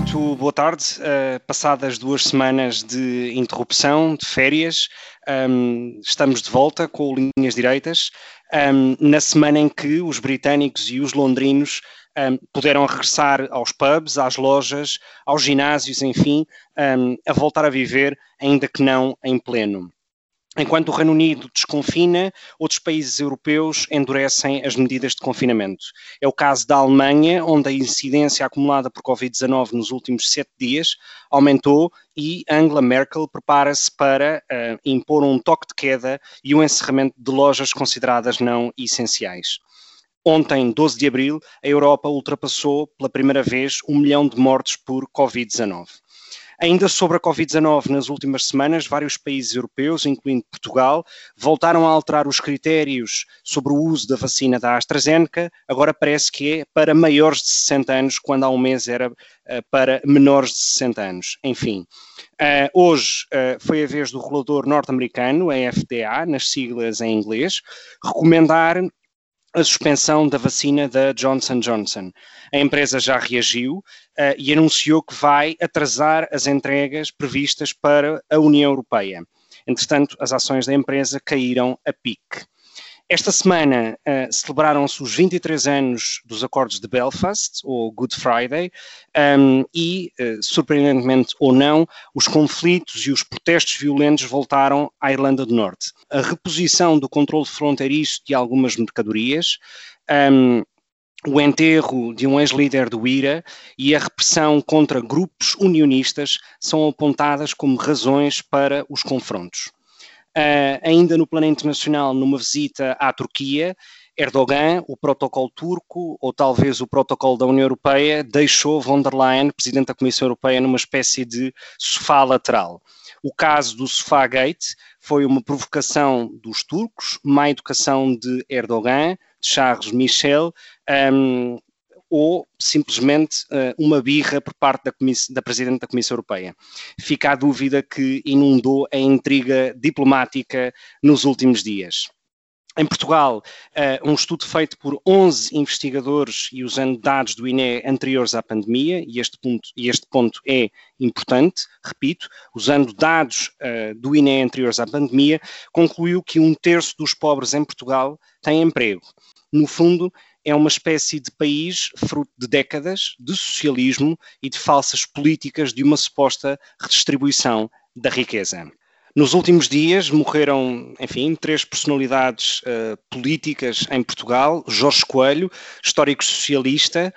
Muito boa tarde. Uh, passadas duas semanas de interrupção, de férias, um, estamos de volta com Linhas Direitas, um, na semana em que os britânicos e os londrinos um, puderam regressar aos pubs, às lojas, aos ginásios, enfim, a voltar a viver, ainda que não em pleno. Enquanto o Reino Unido desconfina, outros países europeus endurecem as medidas de confinamento. É o caso da Alemanha, onde a incidência acumulada por Covid-19 nos últimos sete dias aumentou e Angela Merkel prepara-se para uh, impor um toque de queda e o encerramento de lojas consideradas não essenciais. Ontem, 12 de abril, a Europa ultrapassou pela primeira vez um milhão de mortes por Covid-19. Ainda sobre a Covid-19, nas últimas semanas, vários países europeus, incluindo Portugal, voltaram a alterar os critérios sobre o uso da vacina da AstraZeneca. Agora parece que é para maiores de 60 anos, quando há um mês era uh, para menores de 60 anos. Enfim, uh, hoje uh, foi a vez do regulador norte-americano, a FDA, nas siglas em inglês, recomendar a suspensão da vacina da Johnson Johnson. A empresa já reagiu uh, e anunciou que vai atrasar as entregas previstas para a União Europeia. Entretanto, as ações da empresa caíram a pique. Esta semana uh, celebraram-se os 23 anos dos acordos de Belfast, ou Good Friday, um, e, uh, surpreendentemente ou não, os conflitos e os protestos violentos voltaram à Irlanda do Norte. A reposição do controle fronteiriço de algumas mercadorias, um, o enterro de um ex-líder do IRA e a repressão contra grupos unionistas são apontadas como razões para os confrontos. Uh, ainda no plano internacional, numa visita à Turquia, Erdogan, o protocolo turco, ou talvez o protocolo da União Europeia, deixou von der Leyen, presidente da Comissão Europeia, numa espécie de sofá lateral. O caso do Sofá Gate foi uma provocação dos turcos, má educação de Erdogan, de Charles Michel, um, ou simplesmente uh, uma birra por parte da, da, Presidente da Comissão Europeia. Fica a dúvida que inundou a intriga diplomática nos últimos dias. Em Portugal, uh, um estudo feito por 11 investigadores e usando dados do INE anteriores à pandemia, e este ponto, e este ponto é importante, repito, usando dados uh, do INE anteriores à pandemia, concluiu que um terço dos pobres em Portugal tem emprego. No fundo, é uma espécie de país fruto de décadas de socialismo e de falsas políticas de uma suposta redistribuição da riqueza. Nos últimos dias morreram, enfim, três personalidades uh, políticas em Portugal: Jorge Coelho, histórico socialista,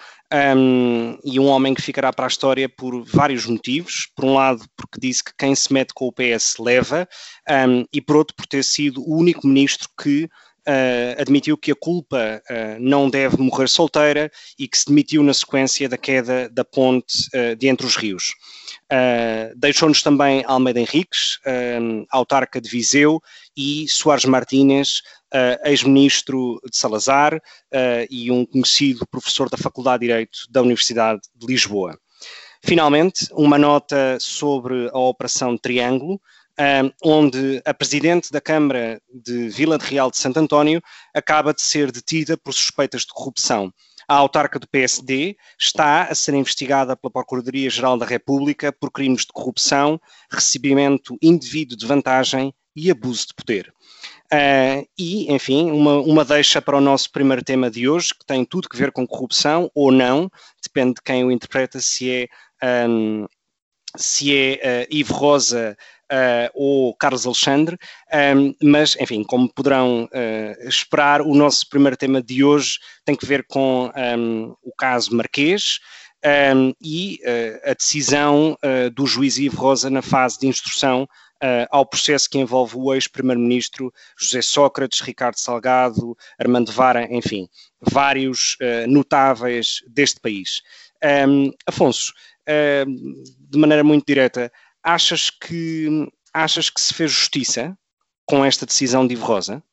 um, e um homem que ficará para a história por vários motivos. Por um lado, porque disse que quem se mete com o PS leva, um, e por outro, por ter sido o único ministro que Uh, admitiu que a culpa uh, não deve morrer solteira e que se demitiu na sequência da queda da ponte uh, de entre os rios. Deixou-nos também Almeida Henriques, autarca de Viseu, e Soares Martínez, ex-ministro de Salazar e um conhecido professor da Faculdade de Direito da Universidade de Lisboa. Finalmente, uma nota sobre a Operação Triângulo, onde a presidente da Câmara de Vila de Real de Santo António acaba de ser detida por suspeitas de corrupção. A autarca do PSD está a ser investigada pela Procuradoria-Geral da República por crimes de corrupção, recebimento indevido de vantagem e abuso de poder. Uh, e, enfim, uma, uma deixa para o nosso primeiro tema de hoje, que tem tudo que ver com corrupção ou não, depende de quem o interpreta, se é, um, se é uh, Ivo Rosa uh, ou Carlos Alexandre, um, mas, enfim, como poderão uh, esperar, o nosso primeiro tema de hoje tem que ver com um, o caso Marquês. Um, e uh, a decisão do juiz Ivo Rosa na fase de instrução ao processo que envolve o ex-primeiro-ministro José Sócrates, Ricardo Salgado, Armando Vara, enfim, vários notáveis deste país. Um, Afonso, de maneira muito direta, achas que, achas que se fez justiça com esta decisão de Ivo Rosa?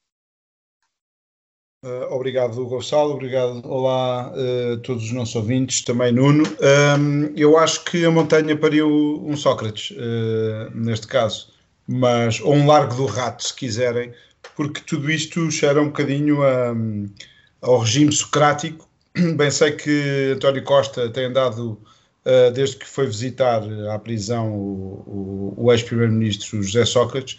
Uh, obrigado, Gonçalo. Obrigado. Olá uh, todos os nossos ouvintes, também Nuno. Um, eu acho que a montanha pariu um Sócrates, uh, neste caso, mas, ou um largo do rato, se quiserem, porque tudo isto cheira um bocadinho a, ao regime socrático. Bem sei que António Costa tem andado, desde que foi visitar à prisão o, o, o ex-primeiro-ministro José Sócrates,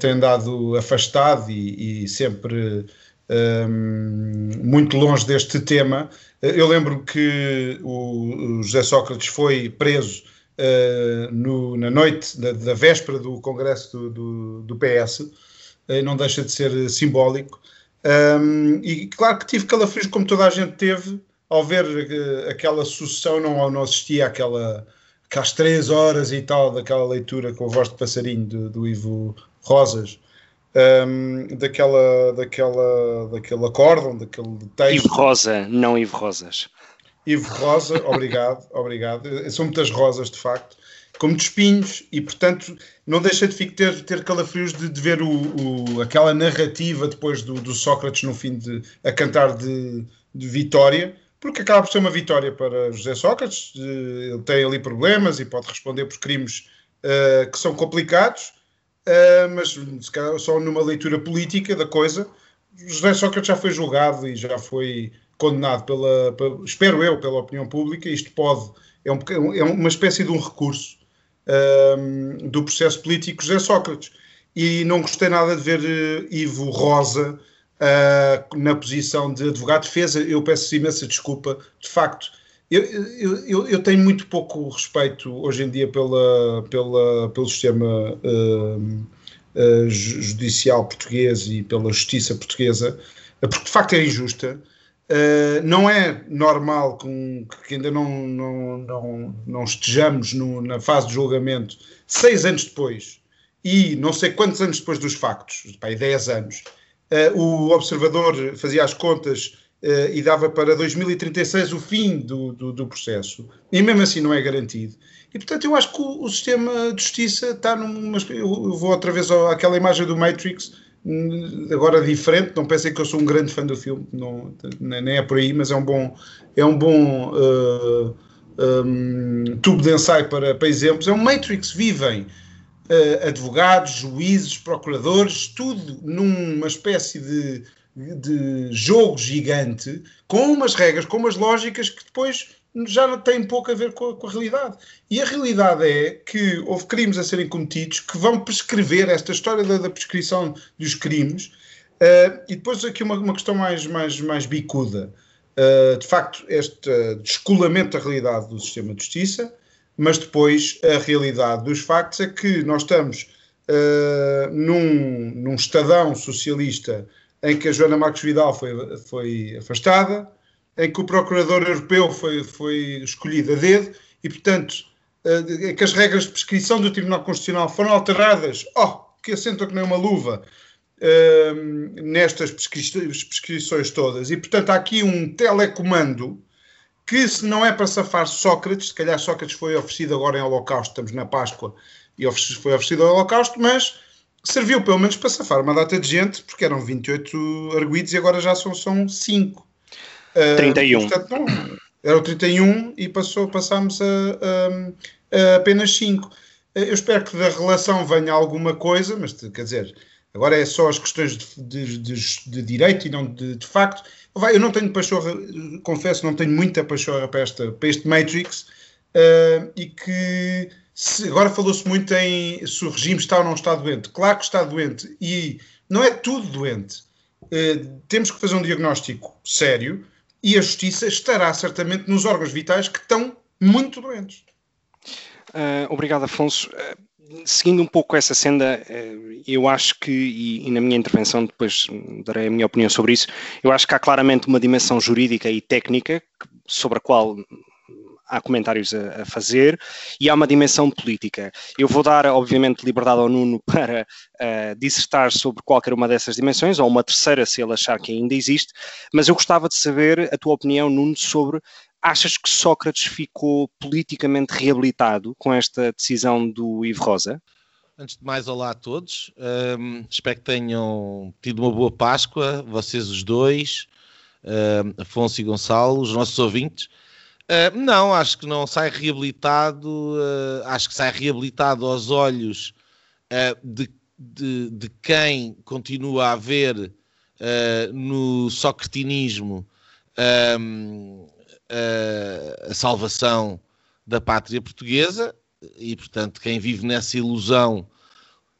tem andado afastado e, e sempre um, muito longe deste tema. Eu lembro que o, José Sócrates foi preso uh, no, na noite da, da, véspera do congresso do, do, do PS, uh, não deixa de ser simbólico. Um, e claro que tive calafrios como toda a gente teve ao ver aquela sucessão, não, não assistia àquela, àquelas três horas e tal daquela leitura com a voz de passarinho do, do Ivo Rosas um, daquela, daquela, daquele acórdão, daquele texto. Ivo Rosa, não Ivo Rosas. Ivo Rosa, obrigado, obrigado. São muitas rosas, de facto, com muitos espinhos, e portanto não deixa de ter, ter calafrios de, de ver o, o, aquela narrativa depois do, do, Sócrates no fim de, a cantar de, de vitória, porque acaba por ser uma vitória para José Sócrates. Ele tem ali problemas e pode responder por crimes uh, que são complicados uh, mas se calhar só numa leitura política da coisa, José Sócrates já foi julgado e já foi condenado pela, pela espero eu, pela opinião pública. Isto pode, é, um, é uma espécie de um recurso uh, do processo político José Sócrates. E não gostei nada de ver Ivo Rosa uh, na posição de advogado de defesa. Eu peço imensa desculpa, de facto eu, eu, eu, tenho muito pouco respeito hoje em dia pela, pela, pelo sistema uh, uh, judicial português e pela justiça portuguesa, porque de facto é injusta. Uh, não é normal com, que ainda não, não, não, não estejamos no, na fase de julgamento seis anos depois e não sei quantos anos depois dos factos, pá, 10 anos. O observador fazia as contas uh, e dava para 2036 o fim do, do, do, processo. E mesmo assim não é garantido. E portanto eu acho que o, o sistema de justiça está numa. Eu, vou outra vez àquela imagem do Matrix, hum, agora diferente. Não pensem que eu sou um grande fã do filme, não, nem é por aí, mas é um bom. É um bom uh, um, tubo de ensaio para, para exemplos. É um Matrix, vivem. Uh, advogados, juízes, procuradores, tudo numa espécie de de jogo gigante com umas regras, com umas lógicas que depois já não têm pouco a ver com a, com a, realidade. E a realidade é que houve crimes a serem cometidos que vão prescrever esta história da, da prescrição dos crimes. Uh, e depois aqui uma, uma questão mais, mais, mais bicuda. Uh, de facto, este descolamento da realidade do sistema de justiça, mas depois a realidade dos factos é que nós estamos uh, num, num estadão socialista em que a Joana Marques Vidal foi, foi afastada, em que o Procurador Europeu foi, foi escolhido a dedo e, portanto, uh, que as regras de prescrição do Tribunal Constitucional foram alteradas, oh, que assentam que nem uma luva, uh, nestas prescrições todas. E, portanto, há aqui um telecomando que, se não é para safar Sócrates, se calhar Sócrates foi oferecido agora em Holocausto, estamos na Páscoa, e foi oferecido ao Holocausto, mas serviu pelo menos para safar uma data de gente, porque eram 28 arguídos e agora já são, são 5. 31. Uh, portanto, não, eram 31 e passou, passámos a, a, a apenas 5. Eu espero que da relação venha alguma coisa, mas quer dizer, agora é só as questões de, de, de, de direito e não de, de facto. Eu não tenho pachorra, confesso, não tenho muita pachorra para, esta, para este Matrix uh, e que se, agora falou-se muito em se o regime está ou não está doente. Claro que está doente e não é tudo doente. Uh, temos que fazer um diagnóstico sério e a justiça estará certamente nos órgãos vitais que estão muito doentes. Uh, obrigado, Afonso. Uh, seguindo um pouco essa senda, eu acho que, e, e, na minha intervenção depois darei a minha opinião sobre isso, eu acho que há claramente uma dimensão jurídica e técnica sobre a qual há comentários a, a, fazer e há uma dimensão política. Eu vou dar, obviamente, liberdade ao Nuno para uh, dissertar sobre qualquer uma dessas dimensões, ou uma terceira, se ele achar que ainda existe, mas eu gostava de saber a tua opinião, Nuno, sobre achas que Sócrates ficou politicamente reabilitado com esta decisão do Ivo Rosa? Antes de mais, olá a todos. Um, espero que tenham tido uma boa Páscoa, vocês os dois, um, Afonso e Gonçalo, os nossos ouvintes. Uh, não, acho que não sai reabilitado, uh, acho que sai reabilitado aos olhos uh, de, de, de, quem continua a ver no socretinismo um, a salvação da pátria portuguesa e, portanto, quem vive nessa ilusão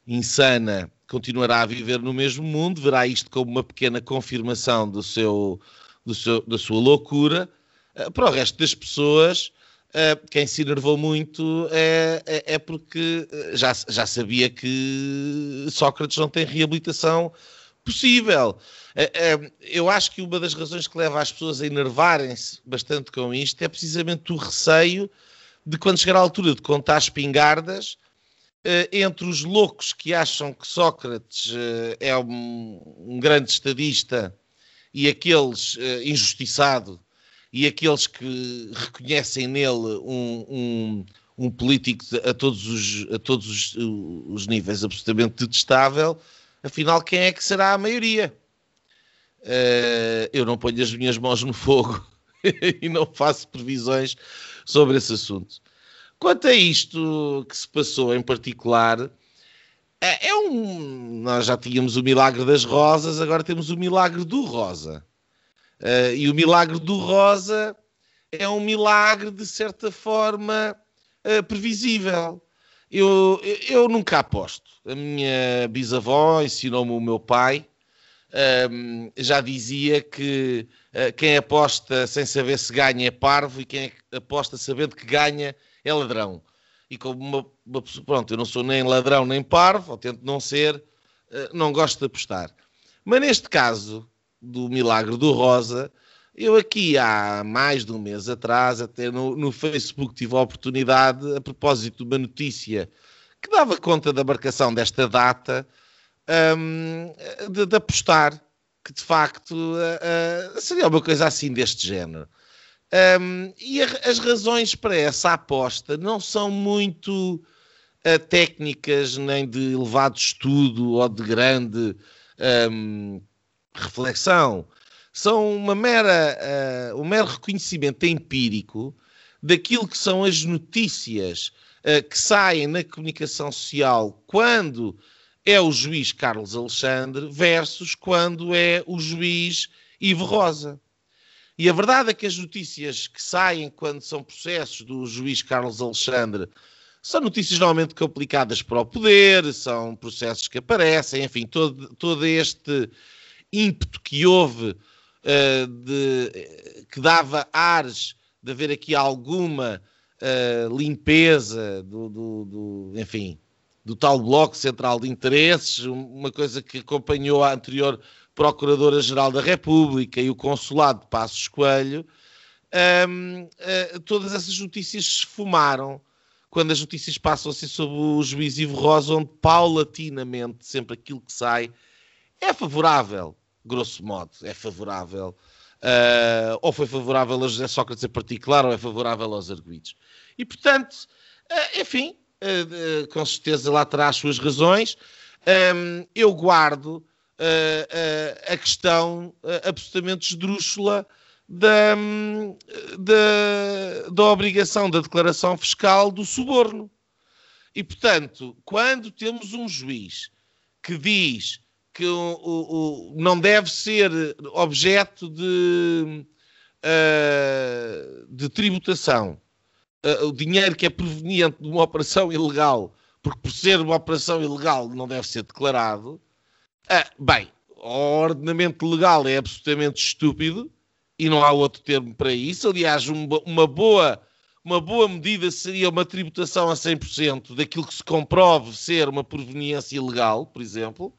insana continuará a viver no mesmo mundo, verá isto como uma pequena confirmação do seu, do seu, da sua loucura. Uh, para o resto das pessoas, uh, quem se enervou muito é, é, é, porque já, já sabia que Sócrates não tem reabilitação possível. Uh, eu acho que uma das razões que leva as pessoas a enervarem-se bastante com isto é precisamente o receio de quando chegar à altura de contar espingardas, uh, entre os loucos que acham que Sócrates é um, grande estadista e aqueles injustiçado e aqueles que reconhecem nele um, um, um político a todos, os, a todos os, os, níveis absolutamente detestável, afinal, quem é que será a maioria? Uh, eu não ponho as minhas mãos no fogo e não faço previsões sobre esse assunto. Quanto a isto que se passou em particular, é, é um. Nós já tínhamos o milagre das rosas, agora temos o milagre do rosa. Uh, e o milagre do rosa é um milagre, de certa forma, uh, previsível. Eu, eu nunca aposto. A minha bisavó ensinou-me o meu pai. Um, já dizia que uh, quem aposta sem saber se ganha é parvo e quem aposta sabendo que ganha é ladrão. E como uma, uma pronto, eu não sou nem ladrão nem parvo, ou tento não ser, uh, não gosto de apostar. Mas neste caso do milagre do Rosa, eu aqui há mais de um mês atrás, até no, no Facebook, tive a oportunidade, a propósito de uma notícia que dava conta da marcação desta data, um, de, de, apostar que de facto uh, uh, seria uma coisa assim deste género. Um, e a, as razões para essa aposta não são muito uh, técnicas, nem de elevado estudo ou de grande um, reflexão. São uma mera, uh, um mero reconhecimento empírico daquilo que são as notícias uh, que saem na comunicação social quando é o juiz Carlos Alexandre versus quando é o juiz Ivo Rosa. E a verdade é que as notícias que saem quando são processos do juiz Carlos Alexandre são notícias normalmente complicadas para o poder, são processos que aparecem, enfim, todo, todo este ímpeto que houve uh, de, que dava ares de haver aqui alguma uh, limpeza do, do, do, enfim, do tal bloco central de interesses, uma coisa que acompanhou a anterior Procuradora-Geral da República e o Consulado de Passos Coelho, um, uh, eh, todas essas notícias se fumaram quando as notícias passam a ser sobre o juiz Ivo Rosa, onde paulatinamente sempre aquilo que sai é favorável, grosso modo, é favorável. Uh, ou foi favorável a José Sócrates em particular, ou é favorável aos arguidos. E, portanto, uh, enfim, uh, com certeza lá terá as suas razões. Um, eu guardo a questão absolutamente esdrúxula da, da, da obrigação da declaração fiscal do suborno. E, portanto, quando temos um juiz que diz que o, o, o não deve ser objeto de, uh, de tributação uh, o dinheiro que é proveniente de uma operação ilegal, porque por ser uma operação ilegal não deve ser declarado, Uh, bem, o ordenamento legal é absolutamente estúpido e não há outro termo para isso. Aliás, uma, boa, uma boa medida seria uma tributação a 100% daquilo que se comprove ser uma proveniência ilegal, por exemplo.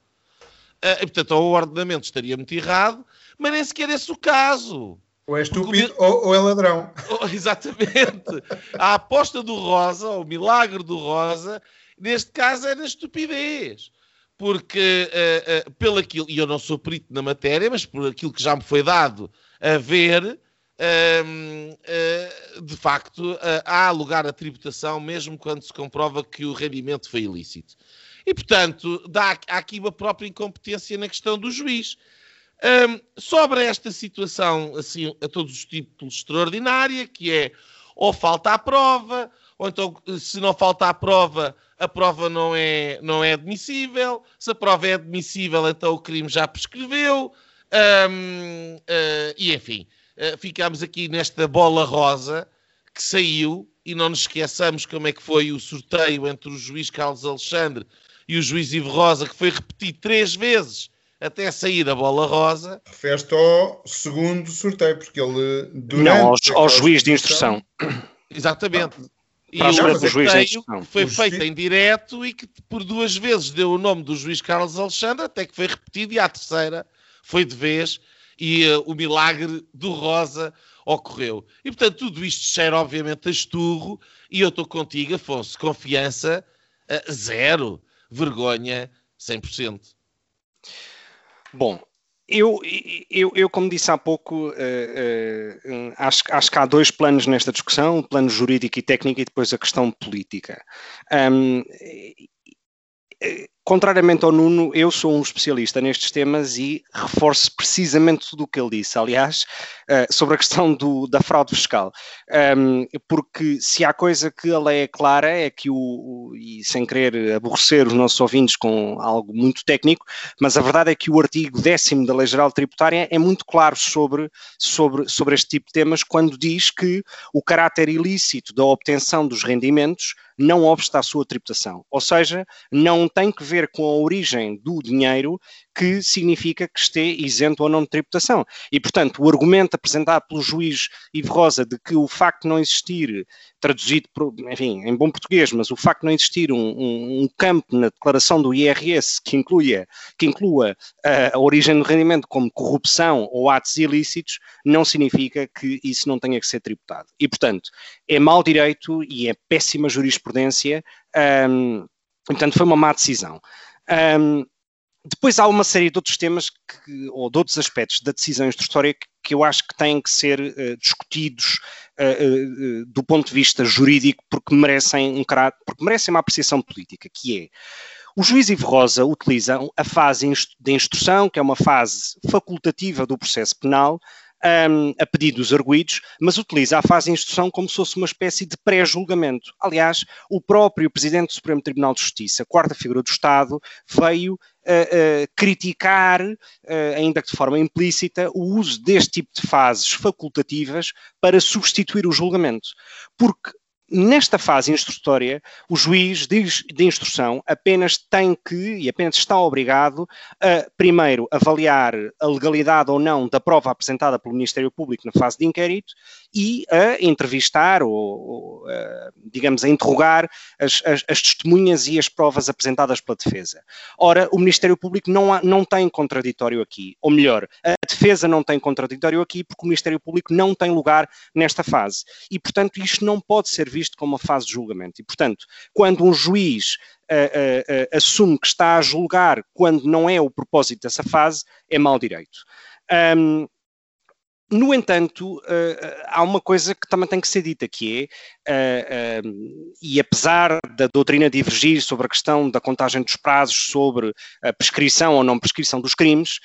Uh, e, portanto, ou o ordenamento estaria muito errado, mas nem sequer esse o caso. Ou é estúpido o... ou, ou, é ladrão. exatamente. A aposta do Rosa, o milagre do Rosa, neste caso é na estupidez porque uh, uh, pelo aquilo, e eu não sou perito na matéria, mas por aquilo que já me foi dado a ver, uh, de facto, há lugar à tributação mesmo quando se comprova que o rendimento foi ilícito. E, portanto, dá, há aqui uma própria incompetência na questão do juiz. Um, sobre esta situação, assim, a todos os títulos extraordinária, que é ou falta a prova, ou então, se não falta a prova, a prova não é, não é admissível. Se a prova é admissível, então o crime já prescreveu. Um, uh, ah, e, enfim, uh, ficamos aqui nesta bola rosa que saiu, e não nos esqueçamos como é que foi o sorteio entre o juiz Carlos Alexandre e o juiz Ivo Rosa, que foi repetido três vezes até sair a bola rosa. Refere-te ao segundo sorteio, porque ele. Não, ao, ao juiz de instrução. Exatamente. E o sorteio foi feito em direto e que por duas vezes deu o nome do juiz Carlos Alexandre, até que foi repetido, e à terceira foi de vez, e uh, o milagre do Rosa ocorreu. E portanto, tudo isto cheira obviamente a esturro, e eu estou contigo, Afonso, confiança uh, zero vergonha 100%. Bom, eu, eu, eu, como disse há pouco, uh, uh, acho, acho que há dois planos nesta discussão, o plano jurídico e técnico e depois a questão política. Um, contrariamente ao Nuno, eu sou um especialista nestes temas e reforço precisamente tudo o que ele disse, aliás, uh, sobre a questão do, da fraude fiscal. Um, porque se há coisa que a lei é clara, é que o, o, e sem querer aborrecer os nossos ouvintes com algo muito técnico, mas a verdade é que o artigo 10 da Lei Geral Tributária é muito claro sobre, sobre, sobre este tipo de temas, quando diz que o caráter ilícito da obtenção dos rendimentos não obsta à sua tributação. Ou seja, não tem que ver com a origem do dinheiro que significa que esteja isento ou não de tributação. E, portanto, o argumento apresentado pelo juiz Ivo Rosa de que o facto de não existir, traduzido, enfim, em bom português, mas o facto de não existir um, um, um campo na declaração do IRS que inclua, que inclua a, a origem do rendimento como corrupção ou atos ilícitos, não significa que isso não tenha que ser tributado. E, portanto, é mau direito e é péssima jurisprudência. Um, portanto, foi uma má decisão. Um, depois há uma série de outros temas que, ou de outros aspectos da decisão instrutória que, que eu acho que têm que ser uh, discutidos uh, uh, do ponto de vista jurídico porque merecem um porque merecem uma apreciação política, que é o juiz Ivo Rosa utiliza a fase de instrução, que é uma fase facultativa do processo penal, um, a pedido dos arguídos, mas utiliza a fase de instrução como se fosse uma espécie de pré-julgamento. Aliás, o próprio Presidente do Supremo Tribunal de Justiça, quarta figura do Estado, veio criticar, ainda que de forma implícita, o uso deste tipo de fases facultativas para substituir o julgamento. Porque Nesta fase instrutória, o juiz de, instrução apenas tem que e apenas está obrigado a, primeiro, avaliar a legalidade ou não da prova apresentada pelo Ministério Público na fase de inquérito e a entrevistar ou, ou a, digamos, a interrogar as, as, as, testemunhas e as provas apresentadas pela defesa. Ora, o Ministério Público não, há, não tem contraditório aqui, ou melhor, a defesa não tem contraditório aqui porque o Ministério Público não tem lugar nesta fase. E, portanto, isto não pode ser visto como uma fase de julgamento. E, portanto, quando um juiz uh, uh, assume que está a julgar quando não é o propósito dessa fase, é mau direito. Um, no entanto, há uma coisa que também tem que ser dita, que é, e apesar da doutrina divergir sobre a questão da contagem dos prazos, sobre a prescrição ou não prescrição dos crimes,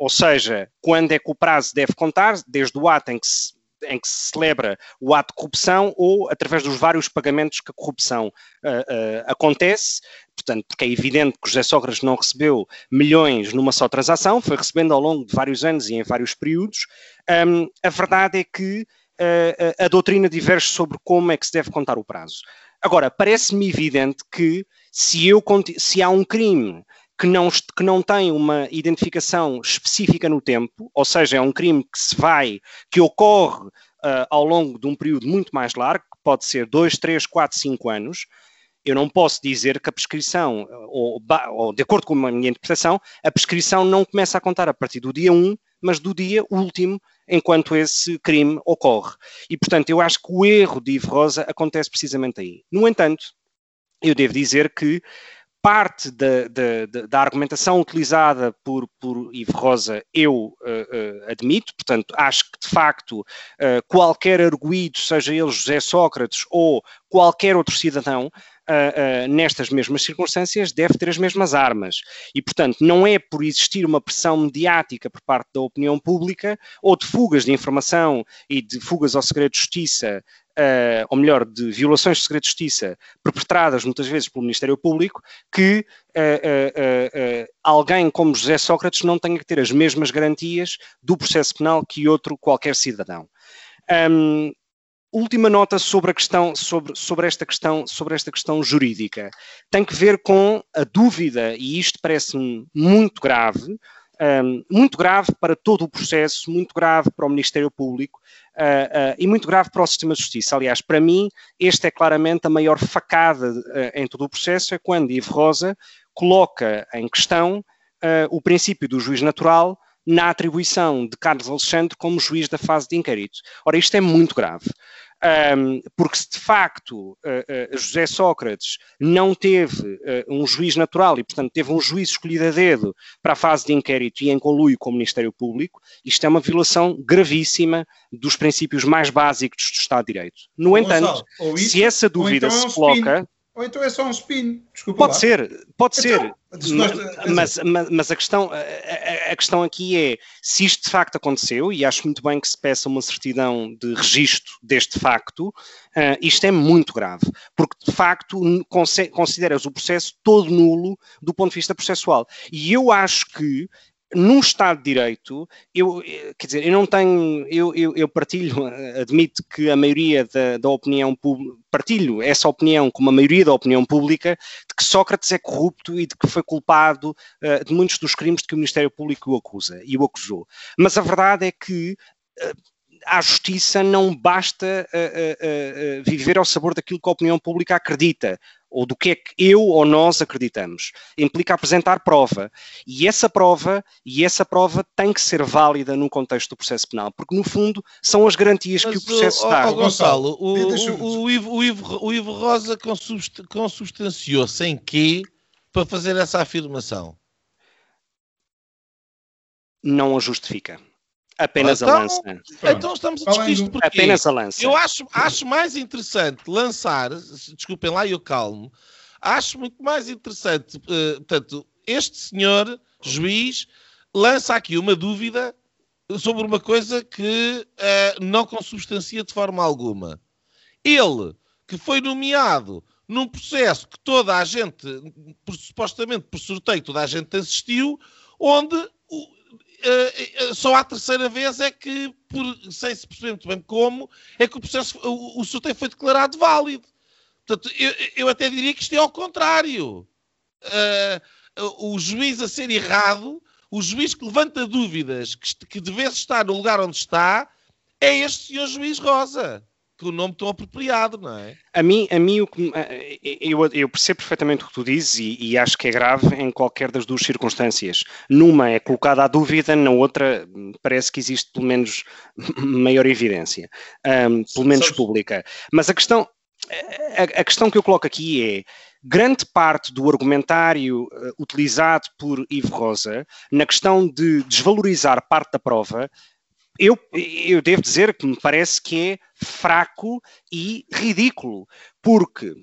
ou seja, quando é que o prazo deve contar, desde o ato em que se em que se celebra o ato de corrupção ou através dos vários pagamentos que a corrupção uh, uh, acontece. Portanto, porque é evidente que José Sócrates não recebeu milhões numa só transação, foi recebendo ao longo de vários anos e em vários períodos. Um, a verdade é que uh, a doutrina diverge sobre como é que se deve contar o prazo. Agora, parece-me evidente que se, eu, se há um crime que não, que não tem uma identificação específica no tempo, ou seja, é um crime que se vai, que ocorre uh, ao longo de um período muito mais largo, que pode ser 2, 3, 4, 5 anos, eu não posso dizer que a prescrição, ou, ou, de acordo com a minha interpretação, a prescrição não começa a contar a partir do dia 1, mas do dia último, enquanto esse crime ocorre. E, portanto, eu acho que o erro de Ivo Rosa acontece precisamente aí. No entanto, eu devo dizer que parte da, da, da, argumentação utilizada por, por Ivo Rosa eu uh, uh, admito, portanto, acho que de facto uh, qualquer arguído, seja ele José Sócrates ou qualquer outro cidadão, nestas mesmas circunstâncias, deve ter as mesmas armas. E, portanto, não é por existir uma pressão mediática por parte da opinião pública ou de fugas de informação e de fugas ao segredo de justiça Uh, ou melhor, de violações de segredo de justiça perpetradas muitas vezes pelo Ministério Público, que uh, uh, alguém como José Sócrates não tenha que ter as mesmas garantias do processo penal que outro qualquer cidadão. Um, última nota sobre a questão, sobre, sobre, esta questão, sobre esta questão jurídica. Tem que ver com a dúvida, e isto parece-me muito grave, um, muito grave para todo o processo, muito grave para o Ministério Público uh, e muito grave para o sistema de justiça. Aliás, para mim, esta é claramente a maior facada uh, em todo o processo, é quando Ivo Rosa coloca em questão o princípio do juiz natural na atribuição de Carlos Alexandre como juiz da fase de inquérito. Ora, isto é muito grave. Um, porque se de facto uh, uh, José Sócrates não teve uh, um juiz natural e, portanto, teve um juiz escolhido a dedo para a fase de inquérito e em conluio com o Ministério Público, isto é uma violação gravíssima dos princípios mais básicos do Estado de Direito. No entanto, isso, se essa dúvida então é um se coloca. Ou então é só um spin, desculpa Pode lá. ser, pode então, ser. Mas, mas, mas, a, questão, a, a, questão aqui é, se isto de facto aconteceu, e acho muito bem que se peça uma certidão de registro deste facto, uh, isto é muito grave, porque de facto consideras o processo todo nulo do ponto de vista processual. E eu acho que num Estado de Direito, eu, quer dizer, eu não tenho, eu, eu, eu partilho, admito que a maioria da, da opinião pública, partilho essa opinião como a maioria da opinião pública, de que Sócrates é corrupto e de que foi culpado uh, de muitos dos crimes de que o Ministério Público o acusa e o acusou. Mas a verdade é que uh, à justiça não basta uh, uh, uh, viver ao sabor daquilo que a opinião pública acredita, ou do que é que eu ou nós acreditamos. Implica apresentar prova. E essa prova, e essa prova tem que ser válida no contexto do processo penal, porque no fundo são as garantias Mas, que o processo o, dá. O, Gonçalo, o, o, Ivo, o, Ivo, o Ivo Rosa consubstanciou-se em quê para fazer essa afirmação? Não a justifica. Apenas então, a lança. Então estamos a discutir porque apenas a lança. Eu acho, acho mais interessante lançar, desculpem lá, eu calmo, acho muito mais interessante, uh, portanto, este senhor, juiz, lança aqui uma dúvida sobre uma coisa que uh, não consubstancia de forma alguma. Ele, que foi nomeado num processo que toda a gente, por, supostamente por sorteio, toda a gente assistiu, onde uh, só à terceira vez é que, por, sem se perceber muito bem como, é que o processo, o, o foi declarado válido. Portanto, eu, eu até diria que isto é ao contrário. Uh, o juiz a ser errado, o juiz que levanta dúvidas que, que devesse estar no lugar onde está, é este senhor juiz Rosa que o nome tão apropriado, não é? A mim, a mim o que, eu, eu, percebo perfeitamente o que tu dizes e, e, acho que é grave em qualquer das duas circunstâncias. Numa é colocada a dúvida, na outra parece que existe pelo menos maior evidência, um, pelo menos pública. Mas a questão, a, a, questão que eu coloco aqui é grande parte do argumentário uh, utilizado por Ivo Rosa na questão de desvalorizar parte da prova eu, eu devo dizer que me parece que é fraco e ridículo, porque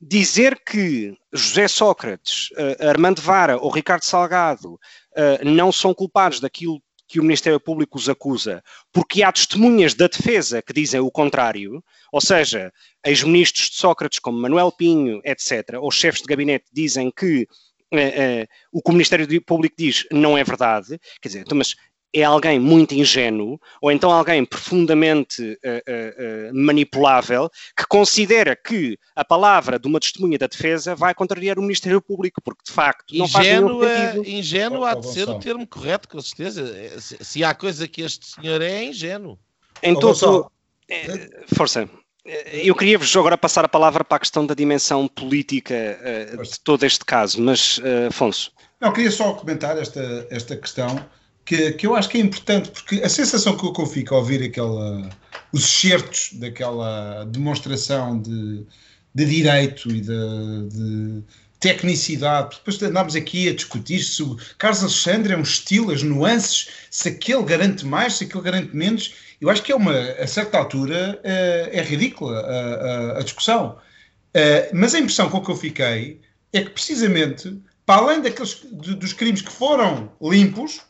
dizer que José Sócrates, uh, Armando Vara ou Ricardo Salgado uh, não são culpados daquilo que o Ministério Público os acusa, porque há testemunhas da defesa que dizem o contrário, ou seja, ex-ministros de Sócrates como Manuel Pinho, etc., ou chefes de gabinete dizem que uh, o que o Ministério Público diz não é verdade, quer dizer, então, mas é alguém muito ingênuo ou então alguém profundamente uh, uh, uh, manipulável que considera que a palavra de uma testemunha da defesa vai contrariar o Ministério Público, porque de facto não ingênuo faz nenhum sentido. ingênuo há de ser o termo correto, com certeza. Se, se há coisa que este senhor é, é ingênuo. Em todo... força. Eu queria-vos agora passar a palavra para a questão da dimensão política de todo este caso, mas, Afonso. Não, queria só comentar esta, esta questão que, que eu acho que é importante, porque a sensação que eu fico ao ouvir aquela, os excertos daquela demonstração de, de direito e de, de, tecnicidade, depois andámos aqui a discutir se o Carlos Alexandre é um estilo, as nuances, se aquele garante mais, se aquele garante menos. Eu acho que é uma, a certa altura, é, é ridícula a, a, a discussão. Uh, mas a impressão com que eu fiquei é que precisamente, para além daqueles, dos crimes que foram limpos,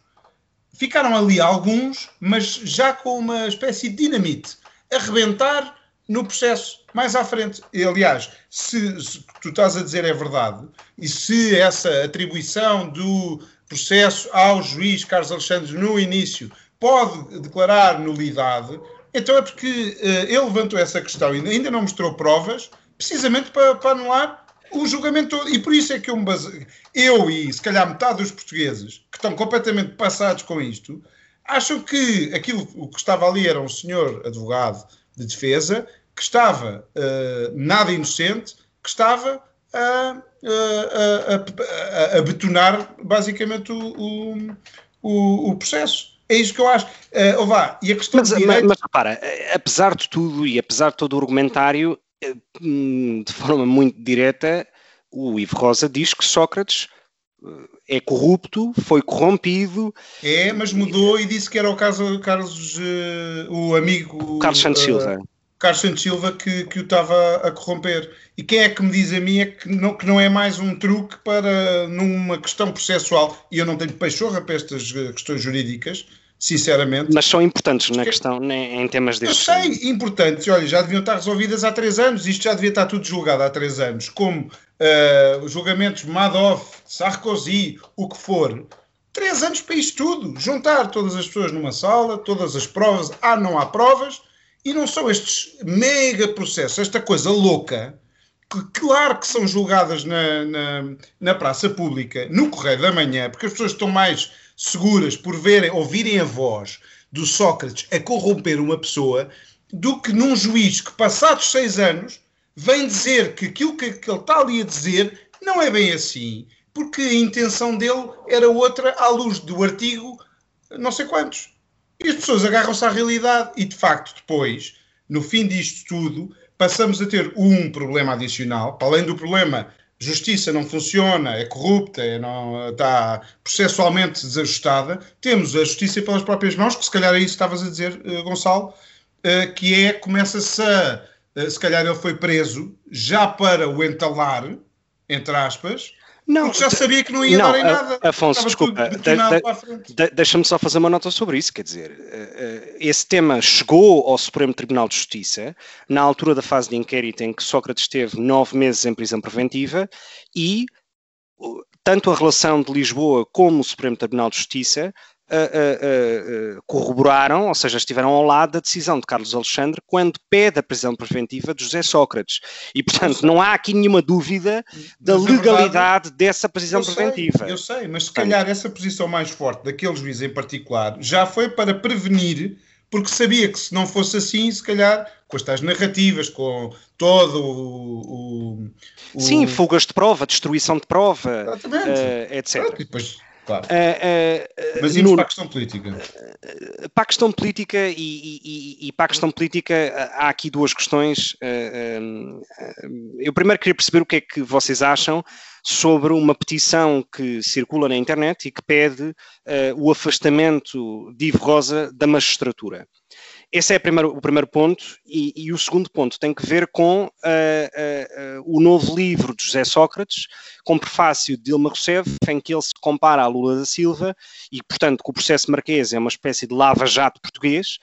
ficaram ali alguns, mas já com uma espécie de dinamite, a rebentar no processo mais à frente. E, aliás, se, se tu estás a dizer é verdade, e se essa atribuição do processo ao juiz Carlos Alexandre no início pode declarar nulidade, então é porque uh, ele levantou essa questão e ainda não mostrou provas, precisamente para, para anular o julgamento todo. E por isso é que eu me eu e se calhar metade dos portugueses que estão completamente passados com isto, acham que aquilo o que estava ali era um senhor advogado de defesa que estava uh, nada inocente, que estava a, a, a, a betonar basicamente o, o, o, processo. É isso que eu acho. Uh, vá, e a questão mas, direito... mas, mas repara, apesar de tudo e apesar de todo o argumentário, eh, de forma muito direta, o Ivo Rosa diz que Sócrates é corrupto, foi corrompido. É, mas mudou e disse que era o caso Carlos, uh, o amigo. Carlos Santos Silva. Carlos Santos Silva que, que o estava a corromper. E quem é que me diz a mim é que não, que não é mais um truque para numa questão processual, e eu não tenho peixorra para estas eh, questões jurídicas, sinceramente. Mas são importantes na questão, em temas destes. Eu sei, importantes. Olha, já deviam estar resolvidas há três anos, isto já devia estar tudo julgado há três anos, como uh, os julgamentos Madoff, Sarkozy, o que for. Três anos para isto tudo. Juntar todas as pessoas numa sala, todas as provas. Ah, não há provas e não são estes mega processos, esta coisa louca, que claro que são julgadas na, na, na praça pública, no Correio da Manhã, porque as pessoas estão mais seguras por verem, ouvirem a voz do Sócrates a corromper uma pessoa, do que num juiz que, passados seis anos, vem dizer que aquilo que, que ele está ali a dizer não é bem assim, porque a intenção dele era outra à luz do artigo não sei quantos. E as pessoas agarram-se à realidade e, de facto, depois, no fim disto tudo, passamos a ter um problema adicional, para além do problema justiça não funciona, é corrupta, é não, está processualmente desajustada, temos a justiça pelas próprias mãos, que se calhar é isso que estavas a dizer, uh, Gonçalo, uh, que é, começa-se a, uh, se calhar ele foi preso já para o entalar, entre aspas, não, Porque já sabia que não ia não, dar em nada. Afonso, desculpa, de, de, deixa-me só fazer uma nota sobre isso. Quer dizer, eh, eh, esse tema chegou ao Supremo Tribunal de Justiça na altura da fase de inquérito em que Sócrates esteve nove meses em prisão preventiva e tanto a relação de Lisboa como o Supremo Tribunal de Justiça uh, uh, corroboraram, ou seja, estiveram ao lado da decisão de Carlos Alexandre quando pede a prisão preventiva de José Sócrates. E, portanto, não há aqui nenhuma dúvida da mas legalidade verdade, dessa prisão eu preventiva. Sei, eu sei, mas se calhar essa posição mais forte daquele juiz em particular já foi para prevenir porque sabia que se não fosse assim, se calhar, com as tais narrativas, com todo o. o, o... Sim, fugas de prova, destruição de prova, uh, etc. Pronto, depois Claro. Uh, uh, Mas íamos para a questão política. Uh, para a questão política e, e, e, para a questão política há aqui duas questões. eu primeiro queria perceber o que é que vocês acham sobre uma petição que circula na internet e que pede o afastamento de Ivo Rosa da magistratura. Esse é primeiro, o primeiro ponto, e, e, o segundo ponto tem que ver com uh, uh, uh, o novo livro de José Sócrates, com prefácio de Dilma Rousseff, em que ele se compara a Lula da Silva, e portanto que o processo marquês é uma espécie de lava-jato português,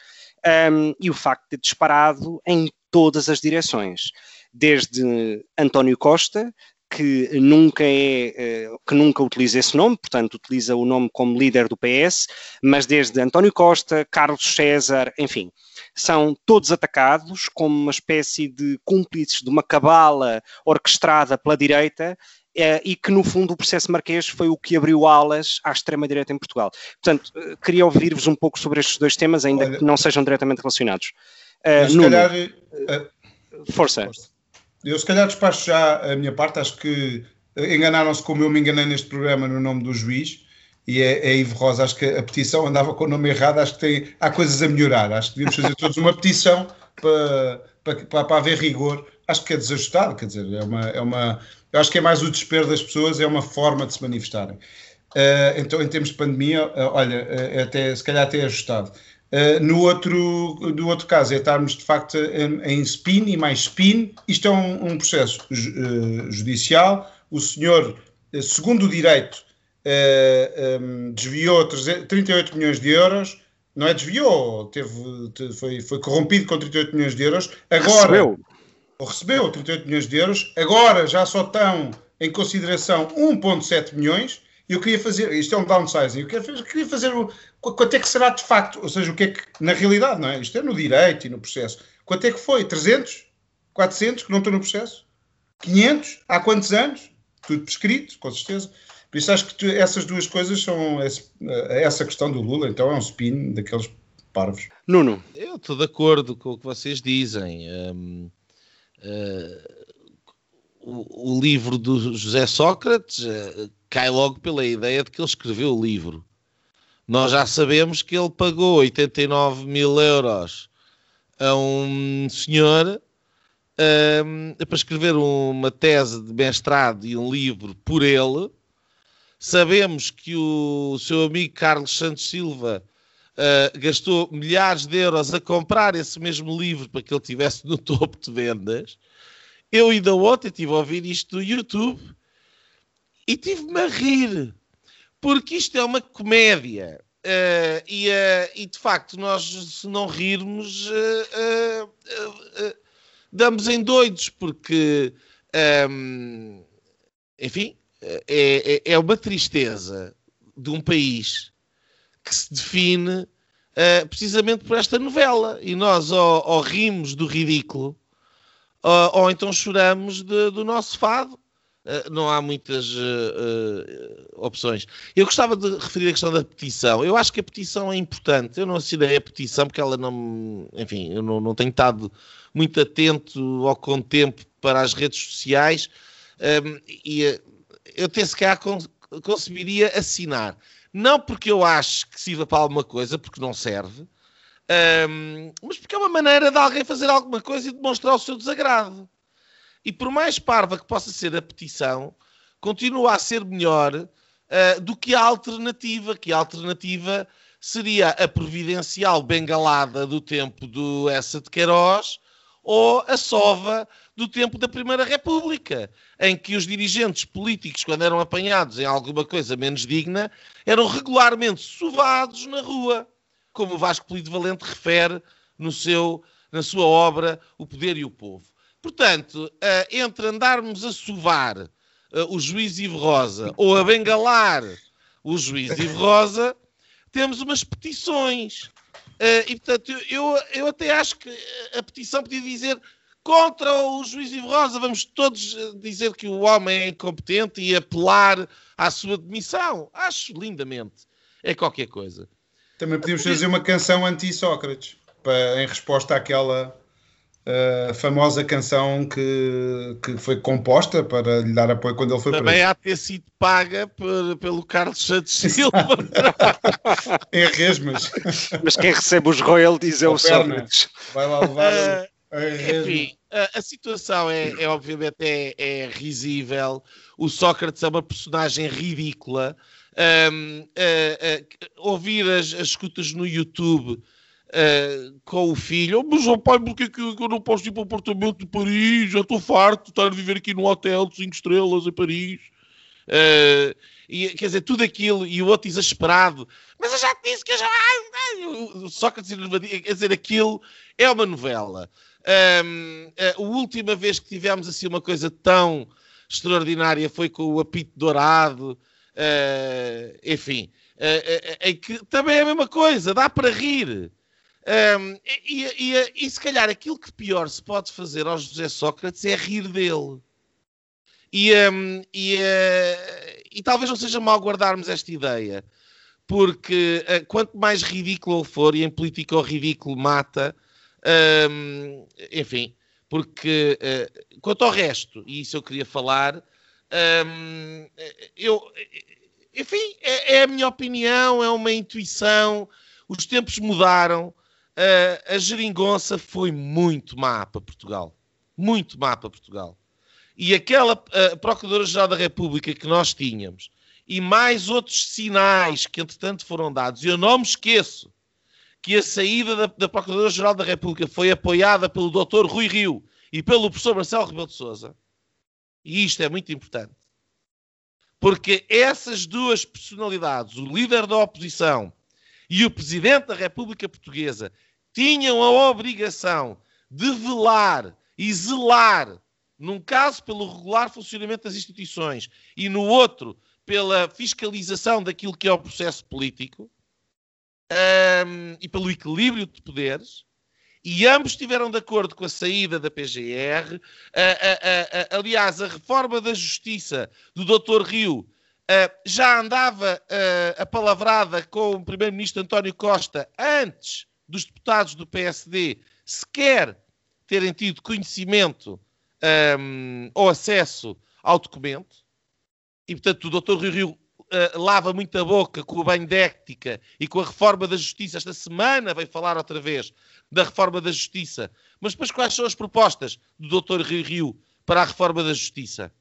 um, e o facto de ter disparado em todas as direções, desde António Costa, que nunca é que nunca utiliza esse nome, portanto utiliza o nome como líder do PS, mas desde António Costa, Carlos César, enfim, são todos atacados como uma espécie de cúmplices de uma cabala orquestrada pela direita eh, e que no fundo o processo marquês foi o que abriu alas à extrema-direita em Portugal. Portanto, eh, queria ouvir-vos um pouco sobre estes dois temas, ainda Olha, que não sejam diretamente relacionados. Uh, se Nuno, calhar, força. força. Eu se calhar despacho já a minha parte, acho que enganaram-se como eu me enganei neste programa no nome do juiz. E é, é Ivo Rosa, acho que a petição andava com o nome errado, acho que tem, há coisas a melhorar, acho que devíamos fazer todos uma petição para, para, para, para haver rigor, acho que é desajustado, quer dizer, é uma, é uma, Eu acho que é mais o desespero das pessoas, é uma forma de se manifestarem. Uh, então, em termos de pandemia, uh, olha, uh, até, se calhar até é ajustado. No, outro, no outro caso, é estarmos de facto em, em spin e mais spin. Isto é um, um processo judicial. O senhor, segundo o direito, um, desviou 38 milhões de euros. Não é desviou, teve, foi, foi corrompido com 38 milhões de euros. Agora, recebeu. recebeu 38 milhões de euros. Agora já só estão em consideração 1,7 milhões eu queria fazer, isto é um downsizing, eu queria, queria fazer o, quanto é que será de facto, ou seja, o que é que, na realidade, não é? Isto é no direito e no processo. Quanto é que foi? 300? 400 que não estão no processo? 500? Há quantos anos? Tudo prescrito, com certeza. Por isso acho que tu, essas duas coisas são esse, essa questão do Lula, então é um spin daqueles parvos. Nuno. Eu estou de acordo com o que vocês dizem. Um, uh, o, o, livro do José Sócrates uh, cai logo pela ideia de que ele escreveu o livro. Nós já sabemos que ele pagou 89 mil euros a um senhor um, para escrever uma tese de mestrado e um livro por ele. Sabemos que o seu amigo Carlos Santos Silva uh, gastou milhares de euros a comprar esse mesmo livro para que ele tivesse no topo de vendas. Eu ainda ontem estive a ouvir isto do YouTube e tive-me a rir, porque isto é uma comédia. Uh, e, uh, e, de facto, nós, se não rirmos, uh, damos em doidos, porque, um, enfim, é, é, é, uma tristeza de um país que se define precisamente por esta novela. E nós ou, ou rimos do ridículo, ou, ou então choramos de, do nosso fado. Uh, não há muitas uh, uh, opções. Eu gostava de referir a questão da petição. Eu acho que a petição é importante. Eu não assinei a petição porque ela não. Enfim, eu não, não tenho estado muito atento ao contempo para as redes sociais um, e eu até se calhar conseguiria assinar. Não porque eu acho que sirva para alguma coisa, porque não serve, um, mas porque é uma maneira de alguém fazer alguma coisa e demonstrar o seu desagrado. E por mais parva que possa ser a petição, continua a ser melhor uh, do que a alternativa, que a alternativa seria a providencial bengalada do tempo do Essa de Queiroz ou a sova do tempo da Primeira República, em que os dirigentes políticos, quando eram apanhados em alguma coisa menos digna, eram regularmente sovados na rua, como o Vasco Polito Valente refere no seu, na sua obra O Poder e o Povo. Portanto, uh, entre andarmos a sovar uh, o juiz Ivo Rosa ou a bengalar o juiz Ivo Rosa, temos umas petições. Uh, e, portanto, eu, eu até acho que a petição podia dizer contra o juiz Ivo Rosa, vamos todos dizer que o homem é incompetente e apelar à sua demissão. Acho lindamente. É qualquer coisa. Também podíamos fazer uma canção anti-Sócrates, em resposta àquela a famosa canção que, que foi composta para lhe dar apoio quando ele foi Também preso. Também há de ter sido paga por, pelo Carlos Santos Silva. em resmas. Mas quem recebe os royalties é o Sócrates. Vai lá levar uh, Enfim, a, a, situação é, é obviamente é, é, risível. O Sócrates é uma personagem ridícula. Um, uh, uh, ouvir as, as escutas no YouTube uh, com o filho, mas oh, pai, porquê que eu não posso ir para o apartamento de Paris? Já estou farto de estar a viver aqui num hotel de 5 estrelas em Paris. Uh, e, quer dizer, tudo aquilo, e o outro exasperado, mas eu já te disse que eu já. Só que quer dizer, aquilo é uma novela. Um, a última vez que tivemos assim uma coisa tão extraordinária foi com o apito dourado, uh, enfim, uh, uh, em que também é a mesma coisa, dá para rir. Um, e, e, e, se calhar aquilo que pior se pode fazer ao José Sócrates é rir dele. E, um, e, uh, e talvez não seja mal guardarmos esta ideia, porque uh, quanto mais ridículo for, e em política o ridículo mata, um, enfim, porque uh, quanto ao resto, e isso eu queria falar, eu, enfim, é, é a minha opinião, é uma intuição, os tempos mudaram a, a geringonça foi muito má para Portugal. Muito má para Portugal. e aquela Procuradora-Geral da República que nós tínhamos, e mais outros sinais que entretanto foram dados, eu não me esqueço que a saída da, da Procuradora-Geral da República foi apoiada pelo Dr. Rui Rio e pelo professor Marcelo Rebelo de Sousa, e isto é muito importante, porque essas duas personalidades, o líder da oposição e o presidente da República Portuguesa, tinham a obrigação de velar e zelar, num caso pelo regular funcionamento das instituições e no outro pela fiscalização daquilo que é o processo político um, e pelo equilíbrio de poderes, e ambos estiveram de acordo com a saída da PGR. Aliás, a reforma da Justiça do Dr. Rio já andava apalavrada com o Primeiro-Ministro António Costa antes dos deputados do PSD sequer terem tido conhecimento um, ou acesso ao documento. E, portanto, o Dr. Rio Rio uh, lava muito a boca com de ética e com a reforma da Justiça. Esta semana veio falar outra vez da reforma da Justiça. Mas depois quais são as propostas do Dr. Rio Rio para a reforma da Justiça?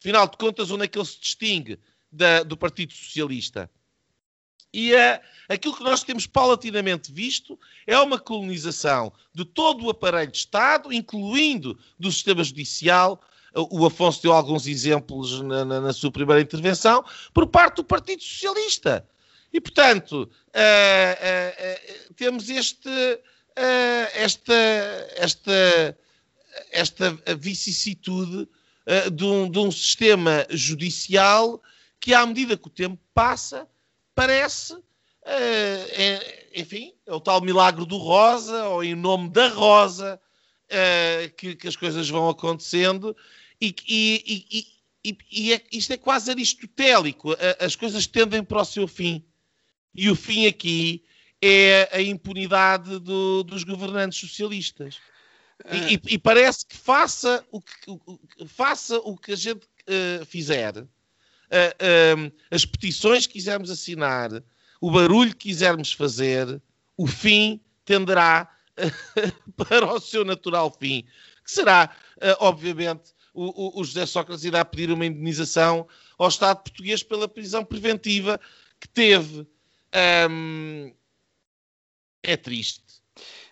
Afinal de contas, onde é que ele se distingue da, do Partido Socialista? E uh, aquilo que nós temos paulatinamente visto é uma colonização de todo o aparelho de Estado, incluindo do sistema judicial. O Afonso deu alguns exemplos na, na, na sua primeira intervenção, por parte do Partido Socialista. E, portanto, uh, uh, temos este uh, esta, esta, esta vicissitude uh, de, um, de um sistema judicial que, à medida que o tempo passa, parece, uh, é, enfim, é o tal milagre do Rosa, ou em nome da Rosa, uh, que, que, as coisas vão acontecendo, e, e, e, e é, isto é quase aristotélico, as coisas tendem para o seu fim. E o fim aqui é a impunidade do, dos governantes socialistas. E, e, e, parece que faça o que, o, faça o que a gente uh, fizer, uh, uh, as petições que quisermos assinar, o barulho que quisermos fazer, o fim tenderá para o seu natural fim, que será, obviamente, o, o, José Sócrates irá pedir uma indenização ao Estado português pela prisão preventiva que teve. Um, é triste.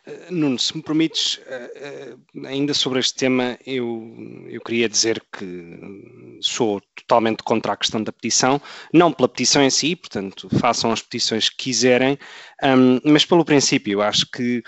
Uh, Nuno, se me permites, uh, uh, ainda sobre este tema, eu, eu queria dizer que sou totalmente contra a questão da petição, não pela petição em si, portanto, façam as petições que quiserem, um, mas pelo princípio. Acho que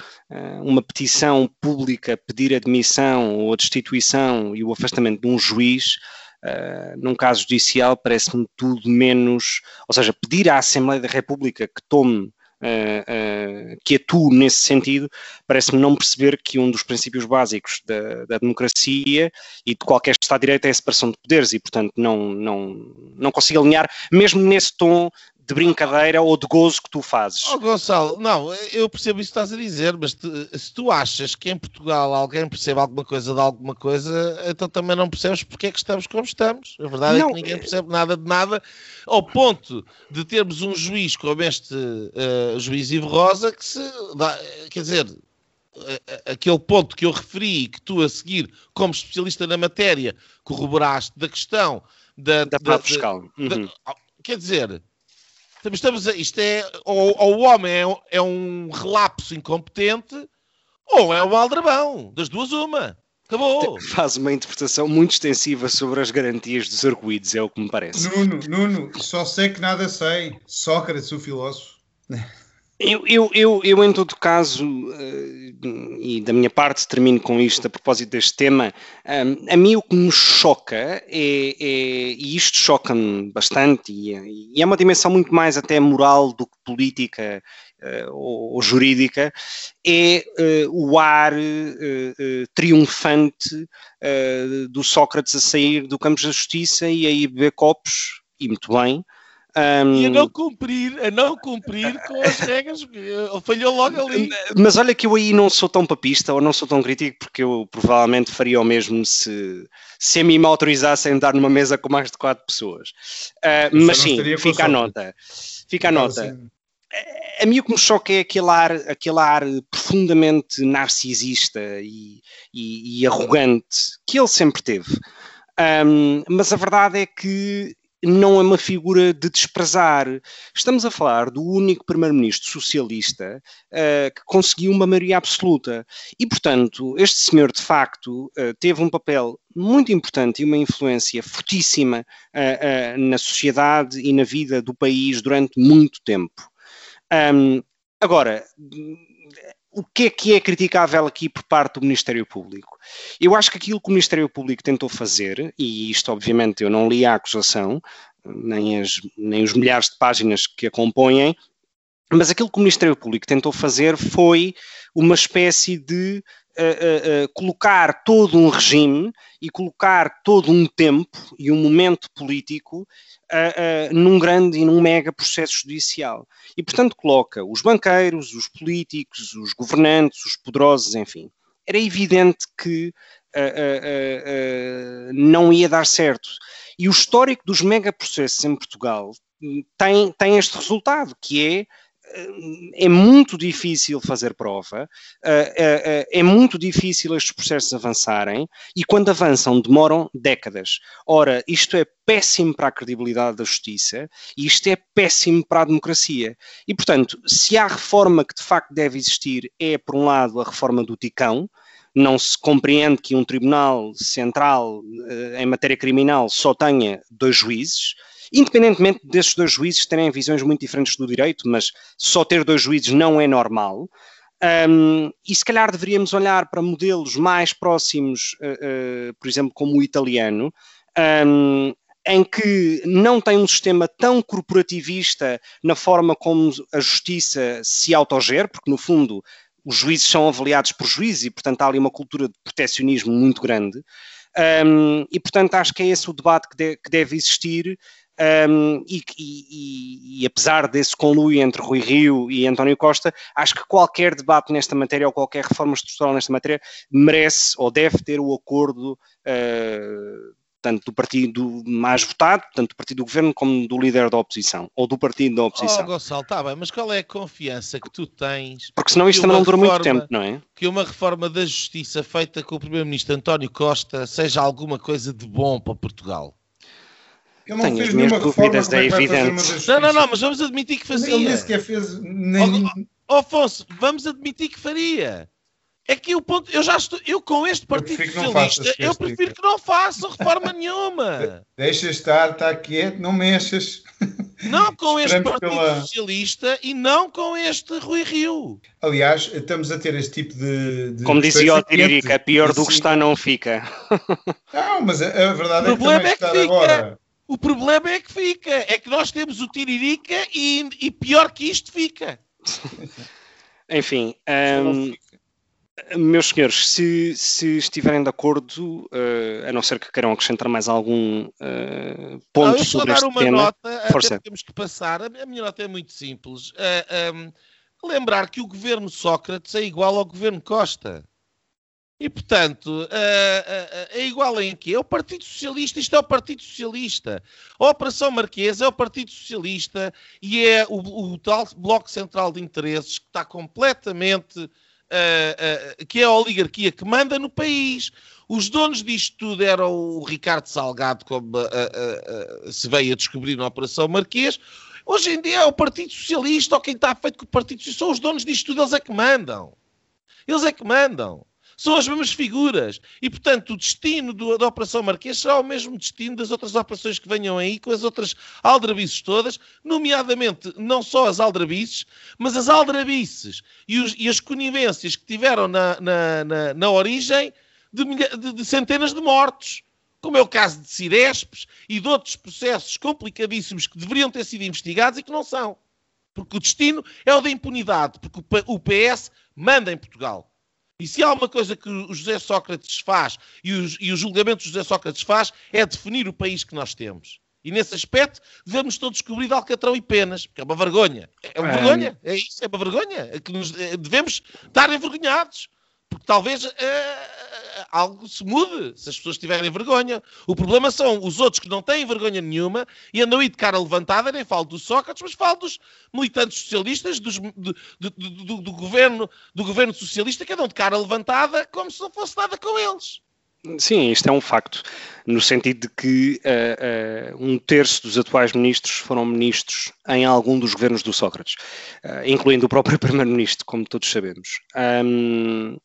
uma petição pública pedir admissão ou a destituição e o afastamento de um juiz. Uh, num caso judicial parece-me tudo menos, ou seja, pedir à Assembleia da República que tome uh, que atue nesse sentido, parece-me não perceber que um dos princípios básicos da, da, democracia e de qualquer Estado de Direito é a separação de poderes e, portanto, não, não, não consigo alinhar, mesmo nesse tom de brincadeira ou de gozo que tu fazes. Oh, Gonçalo, não, eu percebo isso que estás a dizer, mas te, se tu achas que em Portugal alguém percebe alguma coisa de alguma coisa, então também não percebes porque é que estamos como estamos. A verdade não, é que ninguém percebe nada de nada, ao ponto de termos um juiz como este uh, juiz Ivo Rosa, que se dá, quer dizer, aquele ponto que eu referi e que tu a seguir, como especialista na matéria, corroboraste da questão da, da, da fiscal. Uhum. quer dizer, Estamos a, isto é, ou, ou o homem é, é, um relapso incompetente, ou é um aldrabão. Das duas, uma. Acabou. Faz uma interpretação muito extensiva sobre as garantias dos arguídos, é o que me parece. Nuno, Nuno, só sei que nada sei. Sócrates, o filósofo. Eu, eu, eu, eu, em todo caso, uh, e da minha parte termino com isto a propósito deste tema, um, a mim o que me choca é, é e isto choca-me bastante, e, é uma dimensão muito mais até moral do que política uh, ou, ou, jurídica, é o ar triunfante do Sócrates a sair do campo da justiça e a ir beber copos, e muito bem, um... E a não cumprir, a não cumprir com as regras, falhou logo ali. Mas olha que eu aí não sou tão papista ou não sou tão crítico, porque eu provavelmente faria o mesmo se, se a mim me autorizassem a andar numa mesa com mais de quatro pessoas. Uh, mas sim, fica a nota. Fica a nota. Assim. A mim o que me choca é aquele ar, aquele ar profundamente narcisista e, e, e arrogante que ele sempre teve. Um, mas a verdade é que não é uma figura de desprezar. Estamos a falar do único primeiro-ministro socialista uh, que conseguiu uma maioria absoluta. E, portanto, este senhor, de facto, uh, teve um papel muito importante e uma influência fortíssima uh, na sociedade e na vida do país durante muito tempo. Um, agora, o que é que é criticável aqui por parte do Ministério Público? Eu acho que aquilo que o Ministério Público tentou fazer, e isto obviamente eu não li a acusação, nem, as, nem os milhares de páginas que a compõem, mas aquilo que o Ministério Público tentou fazer foi uma espécie de uh, uh, colocar todo um regime e colocar todo um tempo e um momento político num grande e num mega processo judicial. E, portanto, coloca os banqueiros, os políticos, os governantes, os poderosos, enfim. Era evidente que não ia dar certo. E o histórico dos megaprocessos em Portugal hum, tem, tem este resultado, que é é muito difícil fazer prova, eh, eh, eh, é muito difícil estes processos avançarem e quando avançam demoram décadas. Ora, isto é péssimo para a credibilidade da justiça e isto é péssimo para a democracia. E, portanto, se há reforma que de facto deve existir, é, por um lado, a reforma do TICão, não se compreende que um tribunal central em matéria criminal só tenha dois juízes, independentemente desses dois juízes terem visões muito diferentes do direito, mas só ter dois juízes não é normal. Um, e se calhar deveríamos olhar para modelos mais próximos, uh, uh, por exemplo, como o italiano, um, em que não tem um sistema tão corporativista na forma como a justiça se autogere, porque no fundo os juízes são avaliados por juízes e, portanto, há ali uma cultura de protecionismo muito grande. Um, e, portanto, acho que é esse o debate que, de, que deve existir um, e, e, e, apesar desse conluio entre Rui Rio e António Costa, acho que qualquer debate nesta matéria ou qualquer reforma estrutural nesta matéria merece ou deve ter o acordo uh, tanto do partido mais votado, tanto do partido do governo, como do líder da oposição, ou do partido da oposição. Oh, Gonçalo, está bem, mas qual é a confiança que tu tens? Porque senão isto não dura muito tempo, não é? Que uma reforma da justiça feita com o primeiro-ministro António Costa seja alguma coisa de bom para Portugal. Ele não Tenho fez nenhuma reforma, é, é evidente. Não, não, não, mas vamos admitir que fazia. Ele nem sequer fez... Nem... Oh, oh, Afonso, vamos admitir que faria. É que o ponto, eu já estou, eu com este Partido eu Socialista, eu prefiro que não façam reforma nenhuma. Deixa estar, está quieto, não mexas. Não com este Partido pela... Socialista e não com este Rui Rio. Aliás, estamos a ter este tipo de. de Como dizia o Tiririca, pior do que está não fica. Não, mas a, a verdade o é que também é que está fica. agora o problema é que fica. É que nós temos o Tiririca e, e pior que isto fica. Enfim, um, meus senhores, se, se, estiverem de acordo, uh, a não ser que queiram acrescentar mais algum uh, ponto não, sobre este uma tema, nota, Força. temos que passar. A minha nota é muito simples. Uh, eh, um, lembrar que o governo Sócrates é igual ao governo Costa. E, portanto, é igual em quê? É o Partido Socialista, isto é o Partido Socialista. A Operação Marquesa é o Partido Socialista e é o, o tal Bloco Central de Interesses que está completamente. Uh, uh, que é a oligarquia que manda no país. Os donos disto tudo eram o Ricardo Salgado, como uh, se veio a descobrir na Operação Marquês. Hoje em dia é o Partido Socialista, ou quem está feito com o Partido Socialista, são os donos disto tudo, eles é que mandam. Eles é que mandam são as mesmas figuras. E, portanto, o destino do, da Operação Marquês será o mesmo destino das outras operações que venham aí, com as outras aldrabices todas, nomeadamente não só as aldrabices, mas as aldrabices e, os, e as conivências que tiveram na, na, na, na origem de, de, de centenas de mortos como é o caso de Cirespes e de outros processos complicadíssimos que deveriam ter sido investigados e que não são. Porque o destino é o da impunidade, porque o PS manda em Portugal. E se há uma coisa que o José Sócrates faz e, os, e o julgamento do José Sócrates faz é definir o país que nós temos. E nesse aspecto devemos todos descobrir alcatrão e penas, porque é uma vergonha. É uma vergonha, é isso, é uma vergonha. É que nos, é, devemos estar envergonhados. Porque talvez uh, algo se mude se as pessoas tiverem vergonha. O problema são os outros que não têm vergonha nenhuma e andam aí de cara levantada, nem falo dos Sócrates, mas falo dos militantes socialistas, dos, do, do, do, do, governo, do governo socialista que andam de cara levantada como se não fosse nada com eles. Sim, isto é um facto, no sentido de que uh, uh, um terço dos atuais ministros foram ministros em algum dos governos do Sócrates, uh, incluindo o próprio primeiro-ministro, como todos sabemos. Um,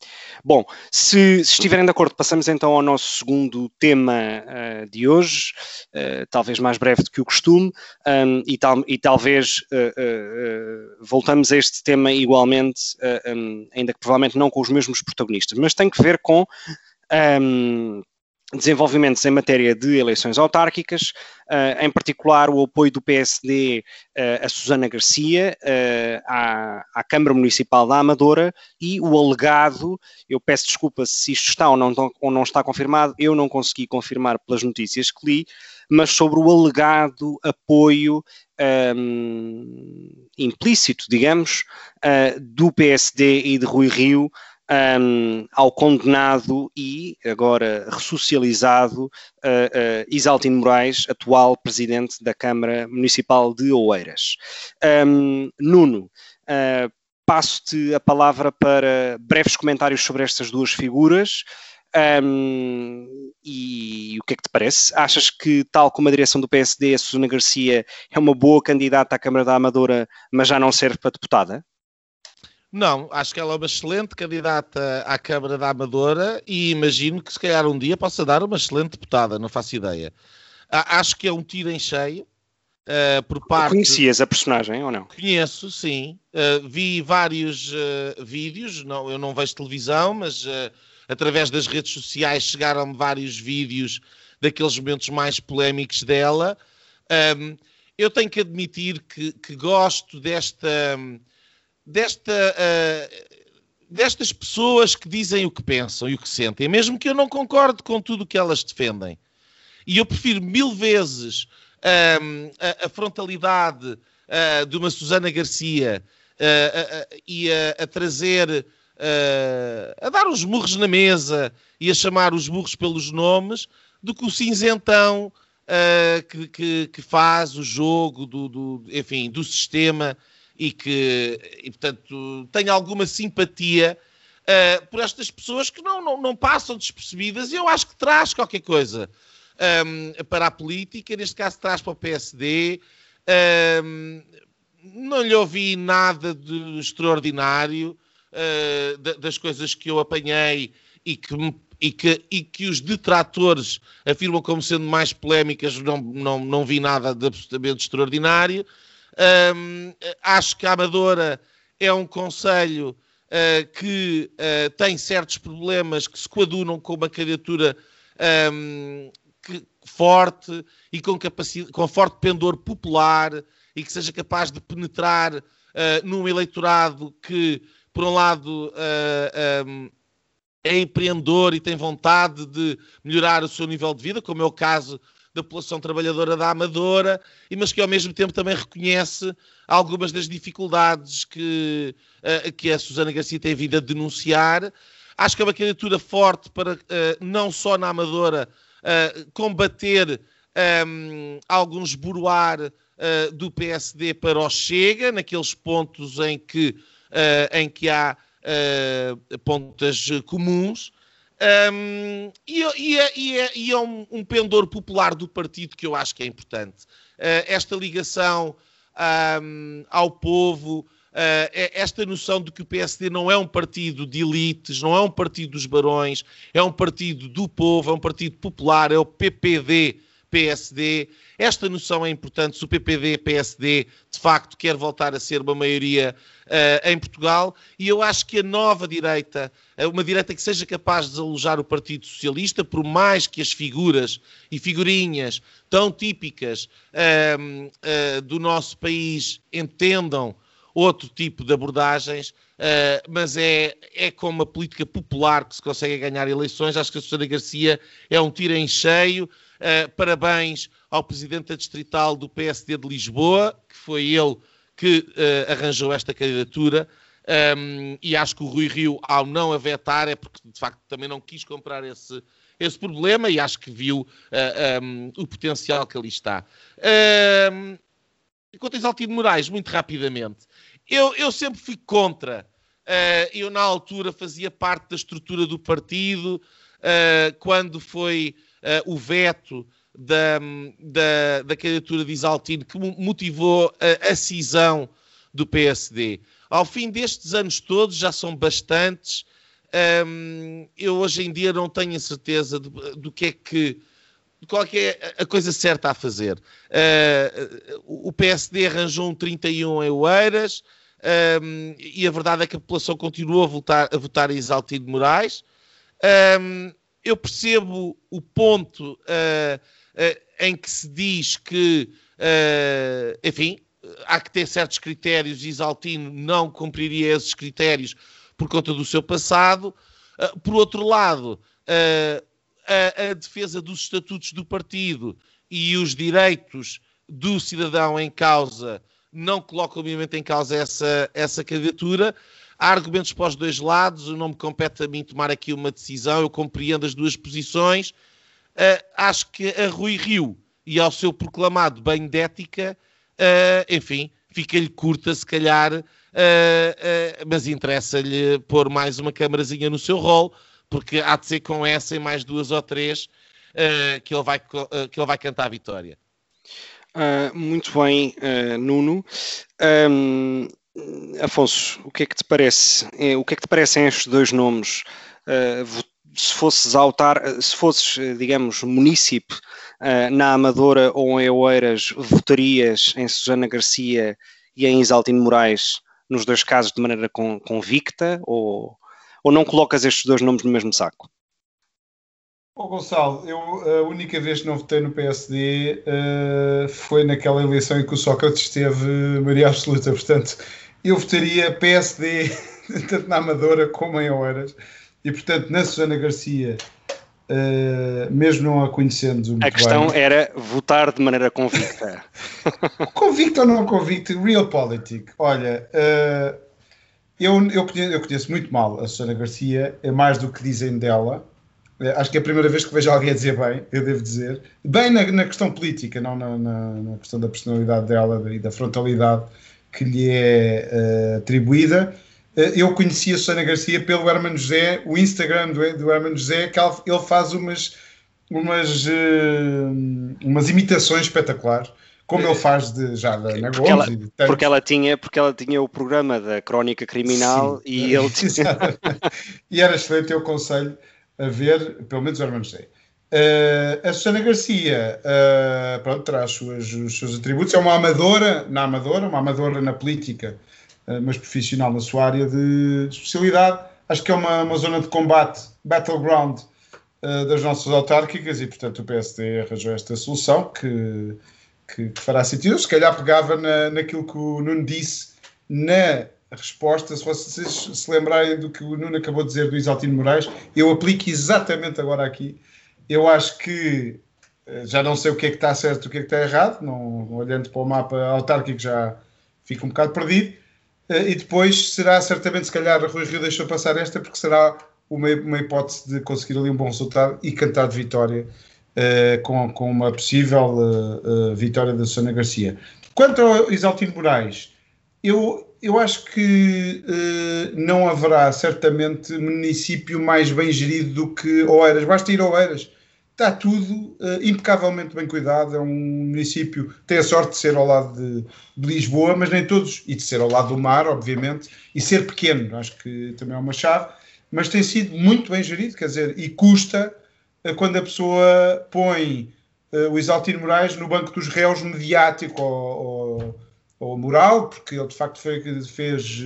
bom, se, se, estiverem de acordo, passamos então ao nosso segundo tema de hoje, talvez mais breve do que o costume, um, e, tal, e, talvez voltamos a este tema igualmente, um, ainda que provavelmente não com os mesmos protagonistas, mas tem que ver com um, desenvolvimentos em matéria de eleições autárquicas, uh, em particular o apoio do PSD uh, ah, a Susana Garcia uh, à, à, Câmara Municipal da Amadora e o alegado, eu peço desculpa se isto está ou não, ou não está confirmado, eu não consegui confirmar pelas notícias que li, mas sobre o alegado apoio um, implícito, digamos, do PSD e de Rui Rio um, ao condenado e agora ressocializado uh, uh, Isaltino Moraes, atual presidente da Câmara Municipal de Oeiras. Um, Nuno, uh, passo-te a palavra para breves comentários sobre estas duas figuras. Um, e o que é que te parece? Achas que, tal como a direção do PSD, a Susana Garcia é uma boa candidata à Câmara da Amadora, mas já não serve para deputada? Não, acho que ela é uma excelente candidata à Câmara da Amadora e imagino que se calhar um dia possa dar uma excelente deputada, não faço ideia. Acho que é um tiro em cheio. Uh, por parte... Conhecias a personagem ou não? Conheço, sim. Uh, vi vários uh, vídeos, não, eu não vejo televisão, mas através das redes sociais chegaram-me vários vídeos daqueles momentos mais polémicos dela. Um, eu tenho que admitir que, que gosto desta. Um, desta, uh, destas pessoas que dizem o que pensam e o que sentem, mesmo que eu não concorde com tudo o que elas defendem. E eu prefiro mil vezes um, a, a, frontalidade uh, de uma Susana Garcia uh, e a, trazer, a dar os murros na mesa e a chamar os burros pelos nomes, do que o cinzentão que, que, que, faz o jogo do, do, enfim, do sistema e que, e, portanto, tenho alguma simpatia uh, por estas pessoas que não, não, não, passam despercebidas e eu acho que traz qualquer coisa um, ehm, para a política, neste caso traz para o PSD. Um, ehm, não lhe ouvi nada de extraordinário uh, das coisas que eu apanhei e que, e, que, e que os detratores afirmam como sendo mais polémicas, não, não, não vi nada de absolutamente extraordinário. Um, acho que a Amadora é um conselho uh, que uh, tem certos problemas que se coadunam com uma candidatura um, que, forte e com, com forte pendor popular e que seja capaz de penetrar uh, num eleitorado que, por um lado, um, é empreendedor e tem vontade de melhorar o seu nível de vida, como é o caso da população trabalhadora da Amadora, mas que ao mesmo tempo também reconhece algumas das dificuldades que, uh, que a Susana Garcia tem vindo a denunciar. Acho que é uma candidatura forte para, uh, não só na Amadora, uh, combater um, algum esboroar do PSD para o Chega, naqueles pontos em que, em que há pontas comuns. Um, e, e, é, e, é, e, é, um, um, pendor popular do partido que eu acho que é importante. Uh, esta ligação um, ao povo, uh, esta noção de que o PSD não é um partido de elites, não é um partido dos barões, é um partido do povo, é um partido popular, é o PPD PSD. Esta noção é importante se o PPD-PSD de facto quer voltar a ser uma maioria uh, em Portugal e eu acho que a nova direita, uh, uma direita que seja capaz de desalojar o Partido Socialista, por mais que as figuras e figurinhas tão típicas uh, do nosso país entendam outro tipo de abordagens, uh, mas é, é com uma política popular que se consegue ganhar eleições. Acho que a Susana Garcia é um tiro em cheio. Uh, parabéns ao presidente distrital do PSD de Lisboa, que foi ele que uh, arranjou esta candidatura. Um, e acho que o Rui Rio, ao não a vetar, é porque de facto também não quis comprar esse, esse problema e acho que viu uh, um, o potencial que ali está. Um, quanto a Exaltino Moraes, muito rapidamente, eu, eu sempre fui contra. Uh, eu, na altura, fazia parte da estrutura do partido uh, quando foi o veto da, da, da candidatura de Isaltino que motivou a, a cisão do PSD. Ao fim destes anos todos, já são bastantes, um, eu hoje em dia não tenho a certeza do, do que é que qual é, é a coisa certa a fazer. Uh, o PSD arranjou um 31 em Oeiras um, e a verdade é que a população continuou a votar, a votar em Isaltino Moraes. Um, eu percebo o ponto uh, uh, em que se diz que, enfim, há que ter certos critérios e Isaltino não cumpriria esses critérios por conta do seu passado. Uh, por outro lado, uh, a, a, defesa dos estatutos do partido e os direitos do cidadão em causa não colocam, obviamente, em causa essa, essa candidatura. Há argumentos para os dois lados, não me compete a mim tomar aqui uma decisão, eu compreendo as duas posições. Uh, acho que a Rui Rio e ao seu proclamado bem de ética, enfim, fica-lhe curta, se calhar, uh, uh, mas interessa-lhe pôr mais uma câmarazinha no seu rol, porque há de ser com essa e mais duas ou três uh, que, ele vai, que ele vai cantar a vitória. muito bem, Nuno. Um, Afonso, o que é que te parece? O que é que te parecem estes dois nomes? se fosses autar, se fosses, digamos, munícipe na Amadora ou em Oeiras, votarias em Susana Garcia e em Isaltino Moraes nos dois casos de maneira con convicta ou, ou não colocas estes dois nomes no mesmo saco? Oh, Gonçalo, eu a única vez que não votei no PSD uh, foi naquela eleição em que o Sócrates teve maioria absoluta, portanto eu votaria PSD tanto na Amadora como em Oeiras e portanto na Susana Garcia Uh, mesmo não a conhecendo. A questão bem. era votar de maneira convicta. convicto ou não convicto, realpolitik. Olha, uh, eu, eu, conheço, eu, conheço, muito mal a Susana Garcia, é mais do que dizem dela. Uh, acho que é a primeira vez que vejo alguém a dizer bem, eu devo dizer. Bem na, na questão política, não na, na, na, questão da personalidade dela e da frontalidade que lhe é atribuída eh, eu conhecia a Susana Garcia pelo Hermano José, o Instagram do, do Hermano José, que ele faz umas, umas, uh, umas imitações espetaculares, como ele faz de, já da Ana porque. Ela, porque, ela tinha, porque ela tinha o programa da Crónica Criminal Sim, e ele tinha... e era excelente, eu aconselho a ver, pelo menos o Hermano José. Uh, a Susana Garcia uh, pronto, suas, os seus atributos, é uma amadora na amadora, uma amadora na política, eh, mas profissional na sua área de especialidade. Acho que é uma, uma zona de combate, battleground uh, das nossas autárquicas e, portanto, o PSD arranjou esta solução que, que, que fará sentido. Se calhar pegava na, naquilo que o Nuno disse na resposta, se vocês se lembrarem do que o Nuno acabou de dizer do Isaltino Moraes, eu aplico exatamente agora aqui. Eu acho que eh, já não sei o que é que está certo e o que é que está errado, não, olhando para o mapa autárquico já fico um bocado perdido, eh, e depois será certamente, se calhar, Rui Rio deixou passar esta, porque será uma, uma hipótese de conseguir ali um bom resultado e cantar de vitória uh, com, com uma possível uh, uh, vitória da Susana Garcia. Quanto ao Isaltino Moraes, eu, eu acho que não haverá certamente município mais bem gerido do que Oeiras. Basta ir a Oeiras está tudo uh, impecavelmente bem cuidado. É um município tem a sorte de ser ao lado de, de, Lisboa, mas nem todos, e de ser ao lado do mar, obviamente, e ser pequeno, acho que também é uma chave, mas tem sido muito bem gerido, quer dizer, e custa uh, quando a pessoa põe uh, o Isaltino Moraes no banco dos réus mediático ou, ou, ou moral, porque ele de facto foi, fez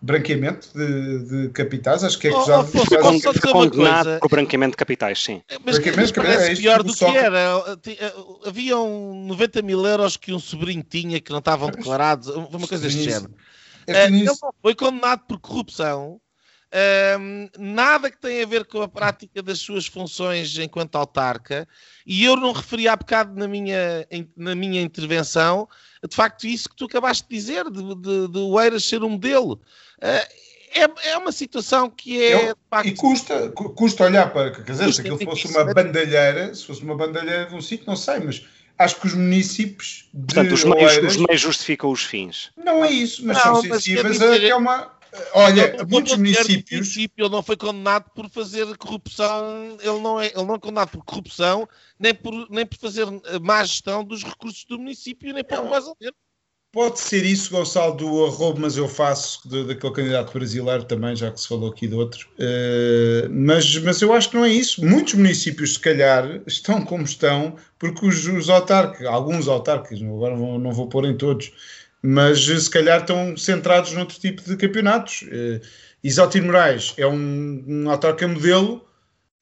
branqueamento de, de, capitais, acho que é acusado oh, oh, de, de, de condenado por branqueamento de capitais, sim. Mas, branqueamento mas parece é pior do que era. Haviam 90 mil euros que um sobrinho tinha que não estavam declarados, uma coisa deste género. É ele foi condenado por corrupção. Uh, nada que tenha a ver com a prática das suas funções enquanto autarca, e eu não referi há bocado na minha, na minha intervenção, de facto, isso que tu acabaste de dizer, de, de, de o Eiras ser um modelo. É, é uma situação que é. facto, e custa, custa olhar para. Quer dizer, se aquilo fosse uma bandalheira, se fosse uma bandalheira de um sítio, não sei, mas acho que os municípios. Portanto, os meios, Oeiras, os meios justificam os fins. Não é isso, mas não, são sensíveis a que é uma. Olha, ele muitos municípios. Município, ele não foi condenado por fazer corrupção, ele não, é, ele não é condenado por corrupção, nem por, nem por fazer má gestão dos recursos do município, nem por mais menos. Pode ser isso, Gonçalo, do arrobo, mas eu faço de, daquele candidato brasileiro também, já que se falou aqui de outro. Uh, mas, mas eu acho que não é isso. Muitos municípios, se calhar, estão como estão, porque os, os autarcas, alguns autarcas, agora não, não vou pôr em todos, mas se calhar estão centrados noutro tipo de campeonatos. Uh, Isaltino Moraes é um, um autarca modelo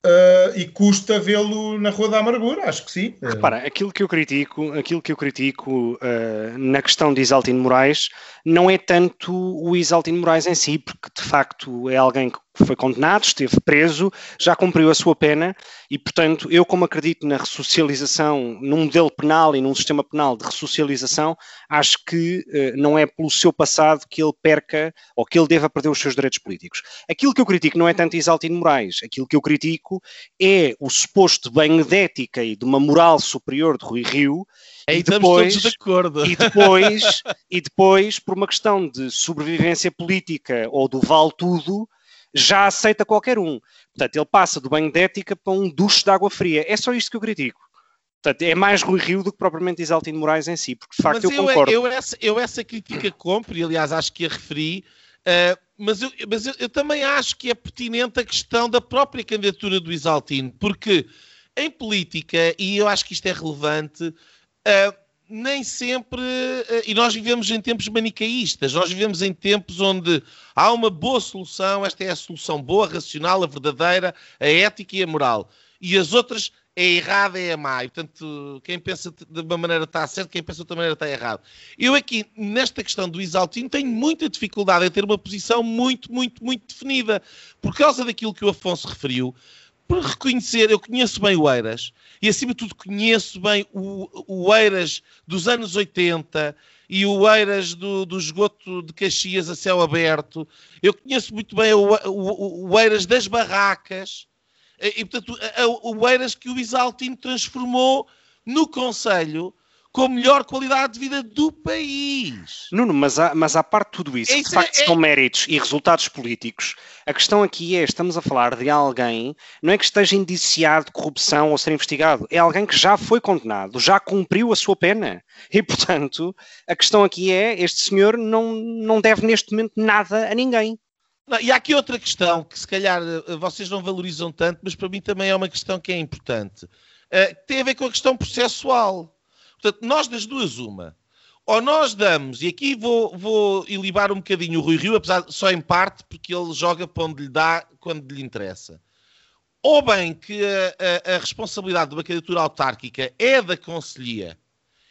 Uh, e custa vê-lo na Rua da Amargura, acho que sim. Repara, aquilo que eu critico, aquilo que eu critico uh, na questão de Isaltino Moraes não é tanto o Isaltino Moraes em si, porque de facto é alguém que foi condenado, esteve preso, já cumpriu a sua pena e, portanto, eu, como acredito na ressocialização, num modelo penal e num sistema penal de ressocialização, acho que eh, não é pelo seu passado que ele perca ou que ele deva perder os seus direitos políticos. Aquilo que eu critico não é tanto Isaltino Moraes, aquilo que eu critico é o suposto banho de ética e de uma moral superior de Rui Rio. E depois, de acordo. E depois, e depois, uma questão de sobrevivência política ou do vale tudo, já aceita qualquer um. Portanto, ele passa do banho de ética para um duche de água fria. É só isto que eu critico. Portanto, é mais Rui Rio do que propriamente Isaltino Moraes em si, porque de facto eu, eu concordo. Eu essa, eu essa crítica compro, e aliás acho que a referi, uh, mas, eu, mas eu, eu, também acho que é pertinente a questão da própria candidatura do Isaltino, porque em política, e eu acho que isto é relevante, uh, nem sempre. Eh, e nós vivemos em tempos manicaístas, nós vivemos em tempos onde há uma boa solução, esta é a solução boa, racional, a verdadeira, a ética e a moral. E as outras, é errada, é má. E, portanto, quem pensa de uma maneira está certo, quem pensa de outra maneira está errado. Eu aqui, nesta questão do Isaltino, tenho muita dificuldade em ter uma posição muito, muito, muito definida. Por causa daquilo que o Afonso referiu, por reconhecer, eu conheço bem o Eiras e, acima de tudo, conheço bem o, o Eiras dos anos 80 e o Eiras do, do esgoto de Caxias a céu aberto. Eu conheço muito bem o, o, o Eiras das barracas e, portanto, o Eiras que o Isaltino transformou no Conselho com a melhor qualidade de vida do país. Nuno, mas, há, mas à parte de tudo isso, isso de facto é, são méritos e resultados políticos, a questão aqui é, estamos a falar de alguém, não é que esteja indiciado de corrupção ou ser investigado, é alguém que já foi condenado, já cumpriu a sua pena. E, portanto, a questão aqui é, este senhor não, não deve neste momento nada a ninguém. Não, e há aqui outra questão que se calhar eh, vocês não valorizam tanto, mas para mim também é uma questão que é importante. Uh, tem a ver com a questão processual. Portanto, nós das duas, uma. Ou nós damos, e aqui vou, vou ilibar um bocadinho o Rui Rio, apesar só em parte, porque ele joga para onde lhe dá, quando lhe interessa. Ou bem que a, a, a responsabilidade de uma candidatura autárquica é da Conselhia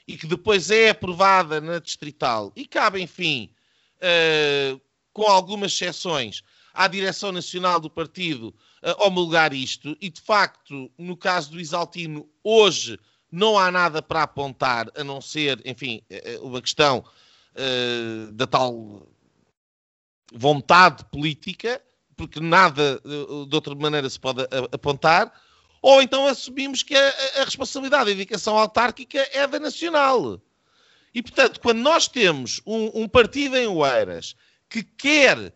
e que depois é aprovada na Distrital e cabe, enfim, uh, com algumas exceções, à direção nacional do partido uh, homologar isto. E, de facto, no caso do Isaltino, hoje não há nada para apontar, a não ser, enfim, eh, eh, uma questão uh, da tal vontade política, porque nada de outra maneira se pode apontar, ou então assumimos que a, a responsabilidade da indicação autárquica é da nacional. E, portanto, quando nós temos um, um partido em Oeiras que quer uh,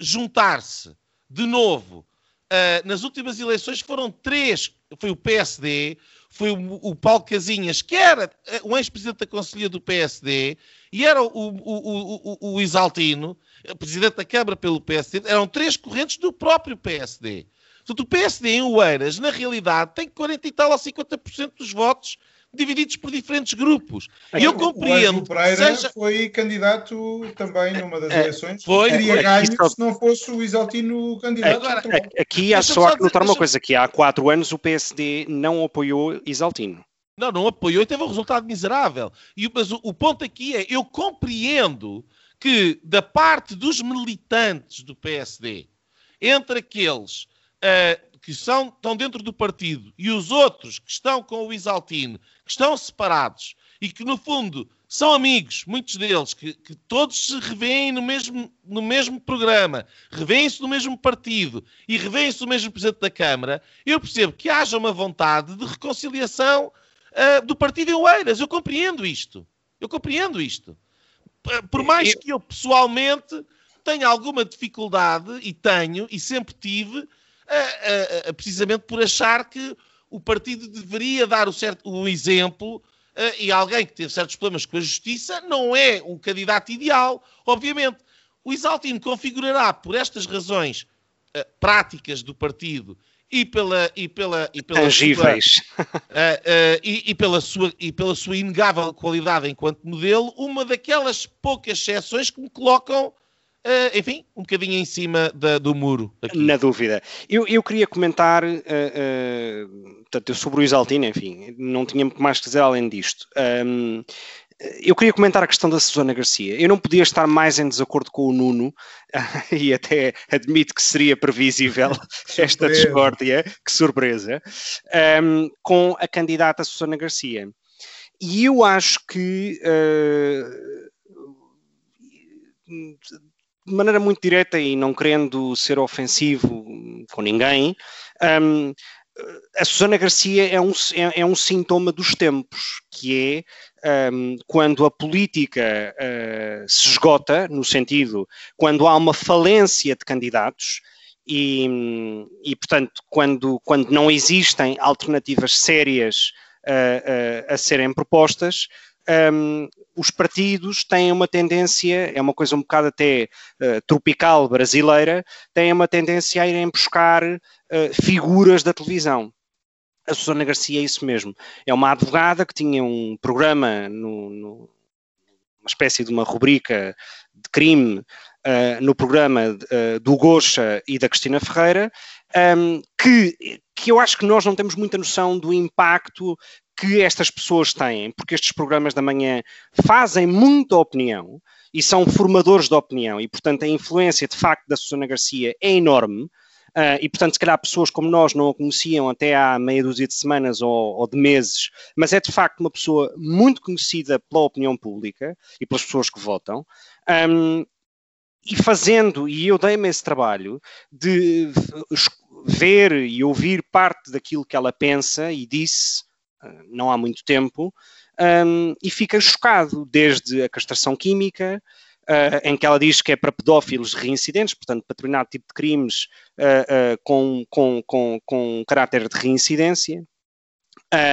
juntar-se de novo uh, nas últimas eleições, foram três, foi o PSD, foi o, o Paulo Casinhas, que era eh, o ex-presidente da Conselhia do PSD, e era o, o, o, o Isaltino, presidente da Câmara pelo PSD, eram três correntes do próprio PSD. Portanto, o PSD em Oeiras, na realidade, tem 40 e tal ou 50% dos votos divididos por diferentes grupos. E eu compreendo. O Pereira seja... foi candidato também numa das é, eleições. Foi. Teria ganho só... se não fosse o Exaltino candidato. Agora, aqui há só que notar uma coisa, que há quatro anos o PSD não apoiou Exaltino. Não, não apoiou e teve um resultado miserável. E, mas o, o ponto aqui é, eu compreendo que da parte dos militantes do PSD, entre aqueles uh, que são, estão dentro do partido e os outros que estão com o Isaltino, que estão separados e que, no fundo, são amigos, muitos deles, que, que todos se revêem no mesmo, no mesmo programa, revêem-se no mesmo partido e revêem-se no mesmo Presidente da Câmara, eu percebo que haja uma vontade de reconciliação uh, do partido em Oeiras. Eu compreendo isto. Eu compreendo isto. Por mais que eu, pessoalmente, tenho alguma dificuldade, e tenho, e sempre tive, a, a, a, precisamente por achar que o partido deveria dar o, certo, o exemplo e alguém que teve certos problemas com a justiça não é um candidato ideal, obviamente. O Isaltino configurará, por estas razões uh, práticas do partido e pela e pela e pela tangíveis sua, uh, uh, e, e, pela sua e pela sua inegável qualidade enquanto modelo, uma daquelas poucas exceções que me colocam Uh, enfim, um bocadinho em cima da, do muro. Aqui. Na dúvida. Eu, eu queria comentar, uh, uh, portanto, sobre o Isaltino, enfim, não tinha muito mais que dizer além disto. Um, eu queria comentar a questão da Susana Garcia. Eu não podia estar mais em desacordo com o Nuno, e até admito que seria previsível esta discórdia, que surpresa, um, com a candidata Susana Garcia. E eu acho que uh, de maneira muito direta e não querendo ser ofensivo com ninguém, um, a Susana Garcia é um, é, é, um sintoma dos tempos, que é um, quando a política uh, se esgota, no sentido, quando há uma falência de candidatos e, e portanto, quando, quando não existem alternativas sérias uh, uh, a serem propostas, um, os partidos têm uma tendência, é uma coisa um bocado até uh, tropical brasileira, têm uma tendência a irem buscar uh, figuras da televisão. A Susana Garcia é isso mesmo. É uma advogada que tinha um programa, no, no, uma espécie de uma rubrica de crime uh, no programa do Gocha e da Cristina Ferreira, um, que, que eu acho que nós não temos muita noção do impacto que estas pessoas têm, porque estes programas da manhã fazem muita opinião e são formadores de opinião, e portanto a influência de facto da Susana Garcia é enorme. Uh, e, portanto, se calhar pessoas como nós não a conheciam até há meia dúzia de semanas ou, ou, de meses, mas é de facto uma pessoa muito conhecida pela opinião pública e pelas pessoas que votam. Um, e fazendo, e eu dei-me esse trabalho de ver e ouvir parte daquilo que ela pensa e disse não há muito tempo, um, e fica chocado, desde a castração química, uh, em que ela diz que é para pedófilos reincidentes, portanto, para determinado tipo de crimes uh, uh, com, com, com, com caráter de reincidência.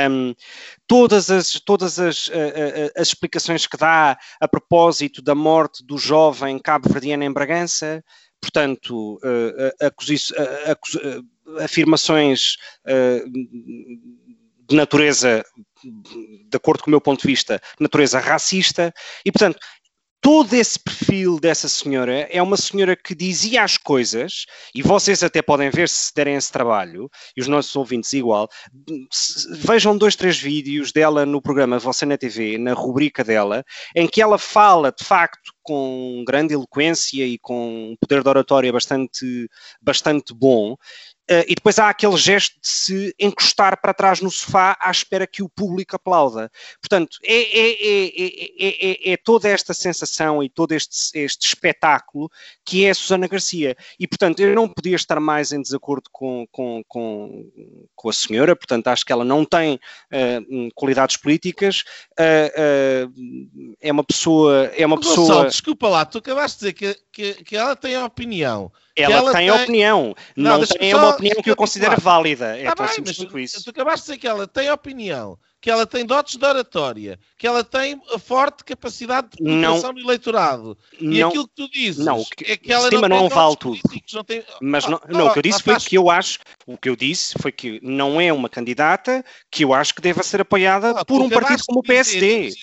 Um, todas as, todas as, as explicações que dá a propósito da morte do jovem cabo-verdiano em Bragança, portanto, afirmações de natureza, de acordo com o meu ponto de vista, natureza racista, e portanto, todo esse perfil dessa senhora é uma senhora que dizia as coisas, e vocês até podem ver se derem esse trabalho, e os nossos ouvintes igual, vejam dois, três vídeos dela no programa Você na TV, na rubrica dela, em que ela fala de facto com grande eloquência e com um poder de oratória bastante, bastante bom, Uh, e depois há aquele gesto de se encostar para trás no sofá à espera que o público aplauda. Portanto, é, é, é, é toda esta sensação e todo este, este, espetáculo que é a Susana Garcia. E, portanto, eu não podia estar mais em desacordo com, com, com, com a senhora, portanto, acho que ela não tem uh, qualidades políticas, uh, é uma pessoa... É uma pessoa... Desculpa lá, tu acabaste de dizer que, que, que ela tem opinião ela, ela tem, tem, opinião, não, não tem só, uma opinião que eu considero válida. É tá tão bem, simples quanto isso. Tu acabaste de dizer que ela tem opinião, que ela tem dotes de oratória, que ela tem forte capacidade de comunicação no eleitorado. Não, e aquilo que tu dizes não, que, é que ela não, não vale tudo. Não tem... Mas não, não, o que eu disse foi que eu acho, o que eu disse foi que não é uma candidata que eu acho que deva ser apoiada ah, por um partido como o PSD.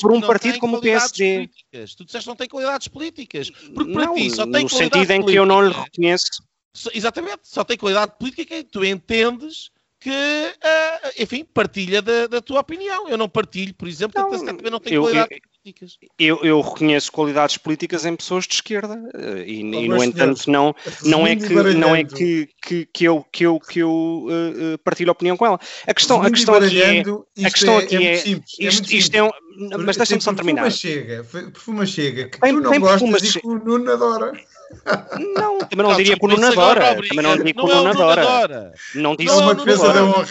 Por um partido como o PSD. Políticas. Tu disseste que não tem qualidades políticas. Porque para ti só tem no sentido em que eu não lhe reconheço. Exatamente, só tem qualidade política que tu entendes que, uh, enfim, partilha da, da, tua opinião. Eu não partilho, por exemplo, não, que também não tem eu, qualidades eu, políticas. Eu, eu, reconheço qualidades políticas em pessoas de esquerda uh, e, e no entanto, não, não é, que, não é que, que, que eu, que eu, que eu uh, partilho opinião com ela. A questão, a questão aqui é. A questão é, aqui é, é, simples, isto, é isto é um, mas deixa-me só terminar. Chega, perfuma chega, que tem, tu não gostas e que o Nuno adora. Não, também não diria que o Nuno adora. Também não diria que o Nuno adora. Não disse uma defesa da honra.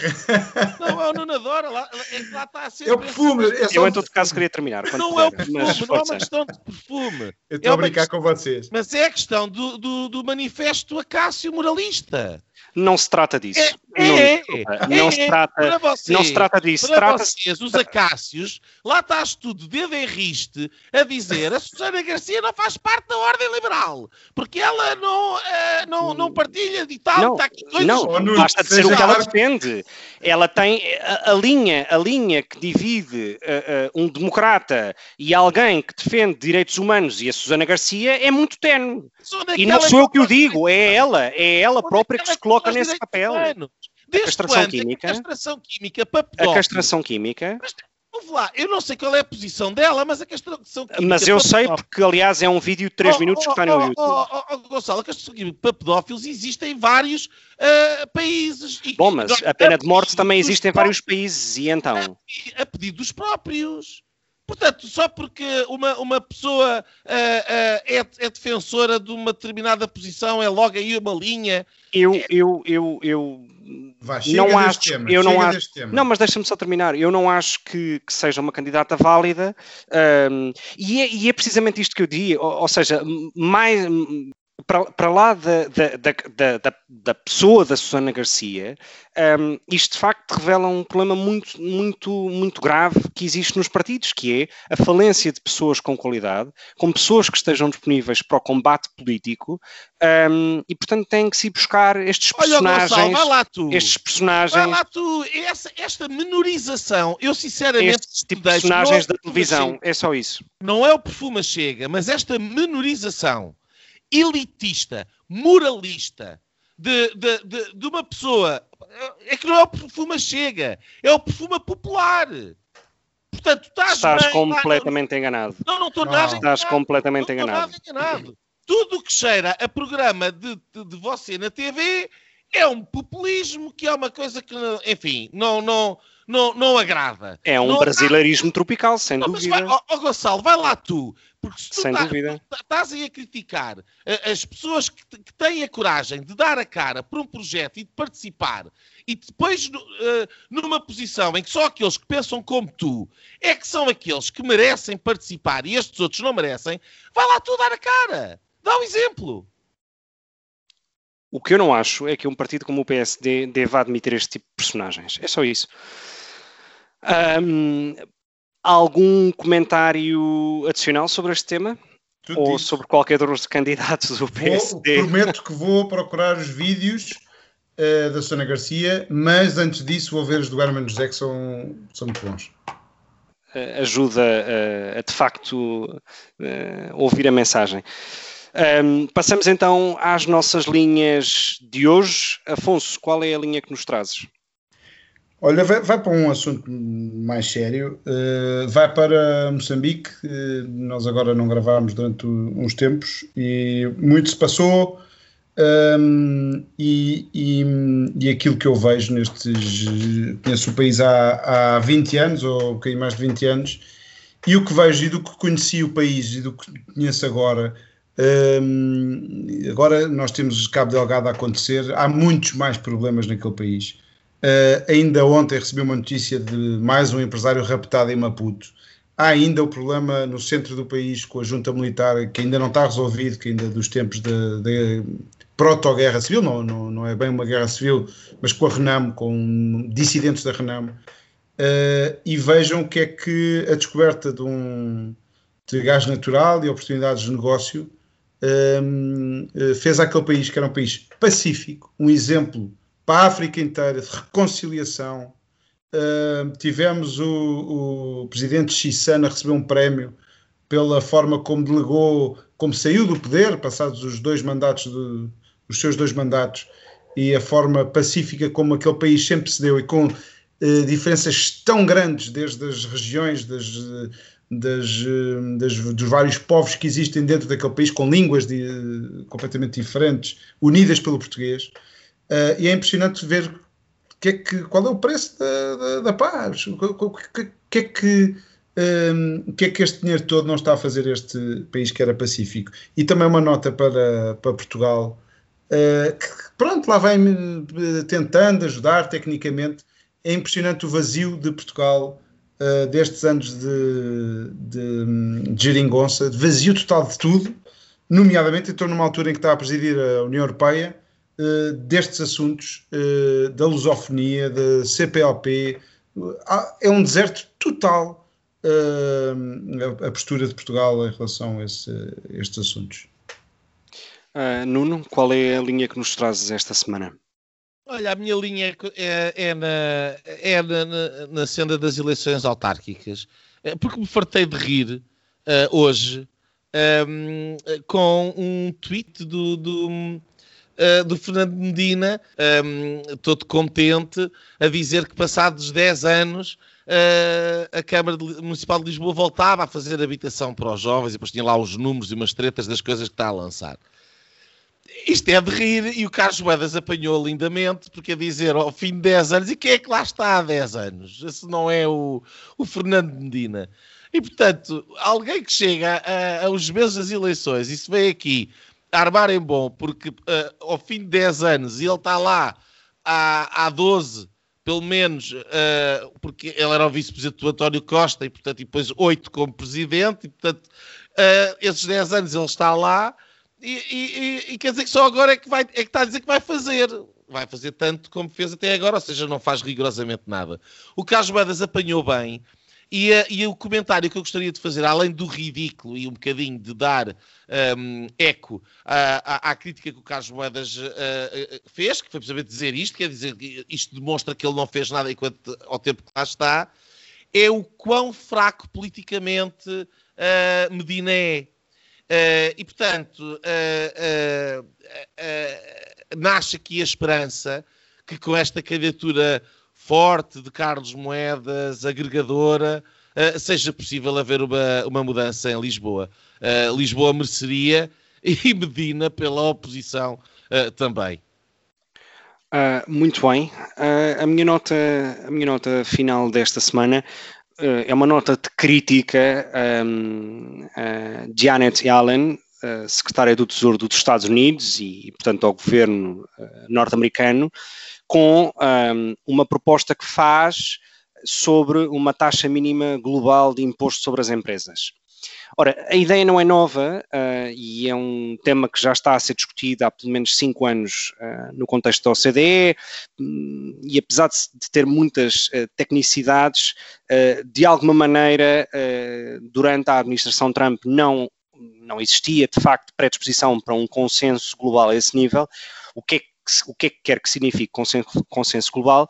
Não é o Nuno adora, lá, é lá está a ser. É o perfume. É Eu, em todo caso, queria terminar. Não é o perfume, não é uma questão de perfume. Eu estou é a brincar com vocês. Mas é a questão do, do, do manifesto Acácio moralista. Não se trata disso. É, não, é, não é, se trata, vocês, não se trata disso. Para trata vocês, os acácios, lá estás tudo dedo em riste a dizer a Susana Garcia não faz parte da ordem liberal, porque ela não, uh, não, não partilha de tal, não, está aqui coisas... Não, não basta dizer o que ela defende. Ela tem a, a linha, a linha que divide uh, uh, um democrata e alguém que defende direitos humanos e a Susana Garcia é muito tenue. E não sou eu que o digo, é ela, é ela própria que se coloca nesse papel. Desde a castração química. A castração química para A castração química. Ouve lá, eu não sei qual é a posição dela, mas a castração química. Mas eu sei porque, aliás, é um vídeo de 3 Oh, minutos que oh, está no oh, YouTube. Oh, oh, oh, Gonçalo, a castração química para pedófilos existe em vários ah, países. Bom, mas a pena de morte também existe em vários países, e então? a pedido dos próprios. Portanto, só porque uma, uma pessoa ah, ah, é, é defensora de uma determinada posição, é logo aí uma linha. Eu, eu, eu, eu Vá, chega não deste acho, tema, eu não acho, tema. não, mas deixa-me só terminar. Eu não acho que, que seja uma candidata válida, hum, e, é, e é precisamente isto que eu digo, ou, ou seja, mais para, lá da, da, da, da, pessoa da Susana Garcia, hum, isto de facto revela um problema muito, muito, muito grave que existe nos partidos, que é a falência de pessoas com qualidade, com pessoas que estejam disponíveis para o combate político, hum, e portanto têm que se buscar estes Olha, personagens. Gonçalo, vai lá tu. estes personagens, Vai lá tu. Essa, esta menorização, eu sinceramente. estes tipo de personagens da televisão. chega, É só isso. Não é o perfume chega, mas esta menorização elitista, moralista, de, de, de, de uma pessoa. É que não é o perfume chega, é o perfume popular. Portanto, estás, Estás bem, completamente enganado. Não, não estou Não. nada Estás enganado. completamente Não enganado. Tudo o que cheira a programa de, de, de você na TV é um populismo que é uma coisa que, enfim, não, não, não, não agrada. É um Não brasileirismo tropical, sem Não, mas dúvida. vai, ó, ó, Gonçalo, vai lá tu. Porque se tu Sem tá- dúvida. tá- estás aí a criticar a- as pessoas que, que têm a coragem de dar a cara por um projeto e de participar, e depois eh, numa posição em que só aqueles que pensam como tu é que são aqueles que merecem participar e estes outros não merecem, vai lá tu dar a cara. Dá um exemplo. O que eu não acho é que um partido como o PSD deva admitir este tipo de personagens. É só isso. Ahm, algum comentário adicional sobre este tema? Ou sobre qualquer dos candidatos do Vou- PSD? prometo que vou procurar os vídeos eh, da Susana Garcia, mas antes disso vou ver os do Herman José que são, são muito bons. eh, ajuda a, a, de facto ouvir a mensagem. Ahm, passamos então às nossas linhas de hoje. Afonso, qual é a linha que nos trazes? Olha, vai, vai para um assunto mais sério. eh, vai para Moçambique. eh, nós agora não gravámos durante uns tempos e muito se passou. ehm, e, e, e aquilo que eu vejo nestes. Conheço o país há, há 20 anos, ou um mais de 20 anos, e o que vejo e do que conheci o país e do que conheço agora. Agora nós temos Cabo Delgado a acontecer, há muitos mais problemas naquele país. Uh, ainda ontem recebi uma notícia de mais um empresário raptado em Maputo. Há ainda o problema no centro do país com a junta militar que ainda não está resolvido, que ainda dos tempos da proto-guerra civil, não, não, não é bem uma guerra civil, mas com a Renamo, com dissidentes da Renamo. Uh, e vejam o que é que a descoberta de um de gás natural e oportunidades de negócio um, uh, fez àquele país, que era um país pacífico, um exemplo para a África inteira de reconciliação. Tivemos o, o presidente Chissana receber um prémio pela forma como delegou, como saiu do poder, passados os dois mandatos, de, os seus dois mandatos, e a forma pacífica como aquele país sempre se deu e com uh, diferenças tão grandes desde as regiões, das, das, das, dos vários povos que existem dentro daquele país, com línguas de, completamente diferentes, unidas pelo português. Uh, e é impressionante ver que é que, qual é o preço da, da, da paz, o que, que, é que um, o que é que este dinheiro todo não está a fazer este país que era pacífico? E também uma nota para, para Portugal, uh, que pronto, lá vai tentando ajudar tecnicamente. É impressionante o vazio de Portugal uh, destes anos de, de, de geringonça, de vazio total de tudo, nomeadamente estou numa altura em que está a presidir a União Europeia, uh, destes assuntos da lusofonia, da CPLP, é um deserto total uh, a postura de Portugal em relação a, esse, a estes assuntos. Uh, Nuno, qual é a linha que nos trazes esta semana? Olha, a minha linha é, é, na, é na, na, senda das eleições autárquicas, é, porque me fartei de rir uh, hoje um, com um tweet do, do, uh, do Fernando Medina, um, todo contente, a dizer que passados 10 anos uh, a Câmara Municipal de Lisboa voltava a fazer habitação para os jovens e depois tinha lá os números e umas tretas das coisas que está a lançar. Isto é de rir e o Carlos Moedas apanhou lindamente, porque a dizer ao fim de 10 anos, e quem é que lá está há 10 anos? Esse não é o, o Fernando Medina. E portanto, alguém que chega a, aos meses das eleições e se vem aqui armar em bom, porque uh, ao fim de 10 anos e ele está lá há, há 12 pelo menos, uh, porque ele era o vice-presidente do António Costa e, portanto, e depois oito como presidente, e, portanto, uh, esses 10 anos ele está lá e, e, e, quer dizer que só agora é que, vai, é que está a dizer que vai fazer. Vai fazer tanto como fez até agora, ou seja, não faz rigorosamente nada. O Carlos Moedas apanhou bem e, uh, e, o comentário que eu gostaria de fazer, além do ridículo e um bocadinho de dar um, eco à, à, à, crítica que o Carlos Moedas uh, fez, que foi precisamente dizer isto, quer dizer isto demonstra que ele não fez nada enquanto ao tempo que lá está, é o quão fraco politicamente uh, Medina é. E, portanto, nasce aqui a esperança que com esta candidatura forte de Carlos Moedas, agregadora, uh, seja possível haver uma, uma mudança em Lisboa. Uh, Lisboa mereceria e Medina pela oposição uh, também. Uh, muito bem. Uh, a, minha nota, a minha nota final desta semana uh, é uma nota de crítica um, a Janet Yellen, secretária do Tesouro dos Estados Unidos e, portanto, ao governo norte-americano, com um, uma proposta que faz sobre uma taxa mínima global de imposto sobre as empresas. Ora, a ideia não é nova uh, e é um tema que já está a ser discutido há pelo menos cinco anos uh, no contexto da OCDE um, e apesar de, de ter muitas uh, tecnicidades, de alguma maneira, durante a administração Trump não, não existia de facto predisposição para um consenso global a esse nível. O que é que o que é que quer que signifique consenso, consenso global,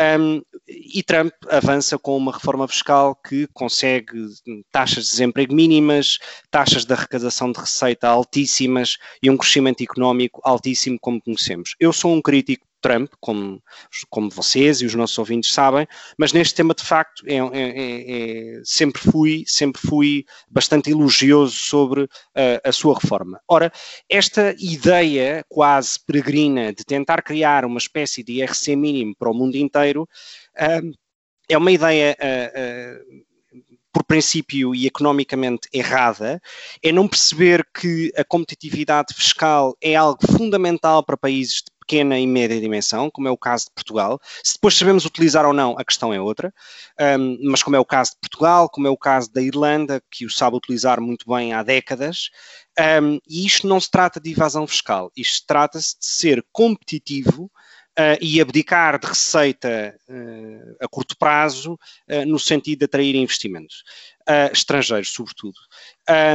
um, e Trump avança com uma reforma fiscal que consegue taxas de desemprego mínimas, taxas de arrecadação de receita altíssimas e um crescimento económico altíssimo, como conhecemos. Eu sou um crítico Trump, como, como vocês e os nossos ouvintes sabem, mas neste tema de facto é, é, é, é sempre fui sempre fui bastante elogioso sobre uh, a sua reforma. Ora, esta ideia quase peregrina de tentar criar uma espécie de IRC mínimo para o mundo inteiro uh, é uma ideia uh, por princípio e economicamente errada, é não perceber que a competitividade fiscal é algo fundamental para países de pequena e média dimensão, como é o caso de Portugal. Se depois sabemos utilizar ou não, a questão é outra, um, mas como é o caso de Portugal, como é o caso da Irlanda, que o sabe utilizar muito bem há décadas, um, e isto não se trata de evasão fiscal, isto trata-se de ser competitivo Uh, e abdicar de receita uh, a curto prazo uh, no sentido de atrair investimentos estrangeiros, sobretudo.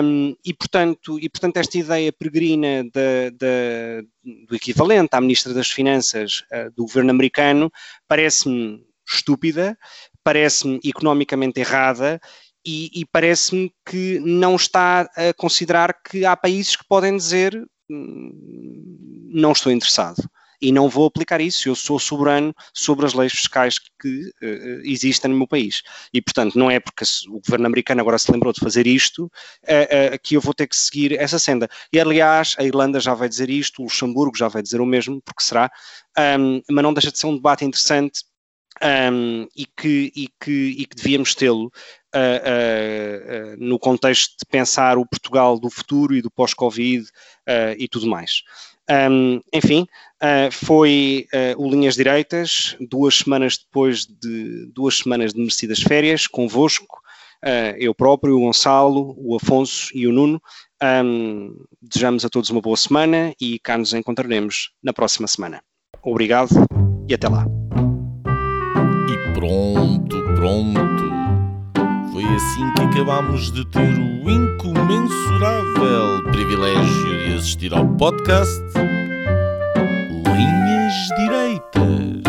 Um, e, portanto, e, portanto, esta ideia peregrina de, de, do equivalente à Ministra das Finanças do governo americano parece-me estúpida, parece-me economicamente errada e, e parece-me que não está a considerar que há países que podem dizer hum, não estou interessado e não vou aplicar isso. Eu sou soberano sobre as leis fiscais que, uh, existem no meu país. E, portanto, não é porque o governo americano agora se lembrou de fazer isto uh, uh, que eu vou ter que seguir essa senda. E, aliás, a Irlanda já vai dizer isto, o Luxemburgo já vai dizer o mesmo, porque será, um, mas não deixa de ser um debate interessante um, e, que, e, que, e que devíamos tê-lo uh, uh, no contexto de pensar o Portugal do futuro e do pós-Covid e tudo mais. Um, enfim, uh, foi uh, o Linhas Direitas, duas semanas depois de duas semanas de merecidas férias, convosco, uh, eu próprio, o Gonçalo, o Afonso e o Nuno. Um, desejamos a todos uma boa semana e cá nos encontraremos na próxima semana. Obrigado e até lá. E pronto, pronto. Foi assim que acabámos de ter o incomensurável privilégio de assistir ao podcast Linhas Direitas.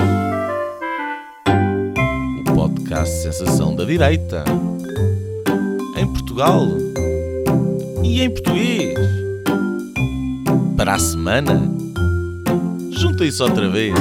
O podcast Sensação da Direita. Em Portugal e em português. Para a semana, juntem-se outra vez.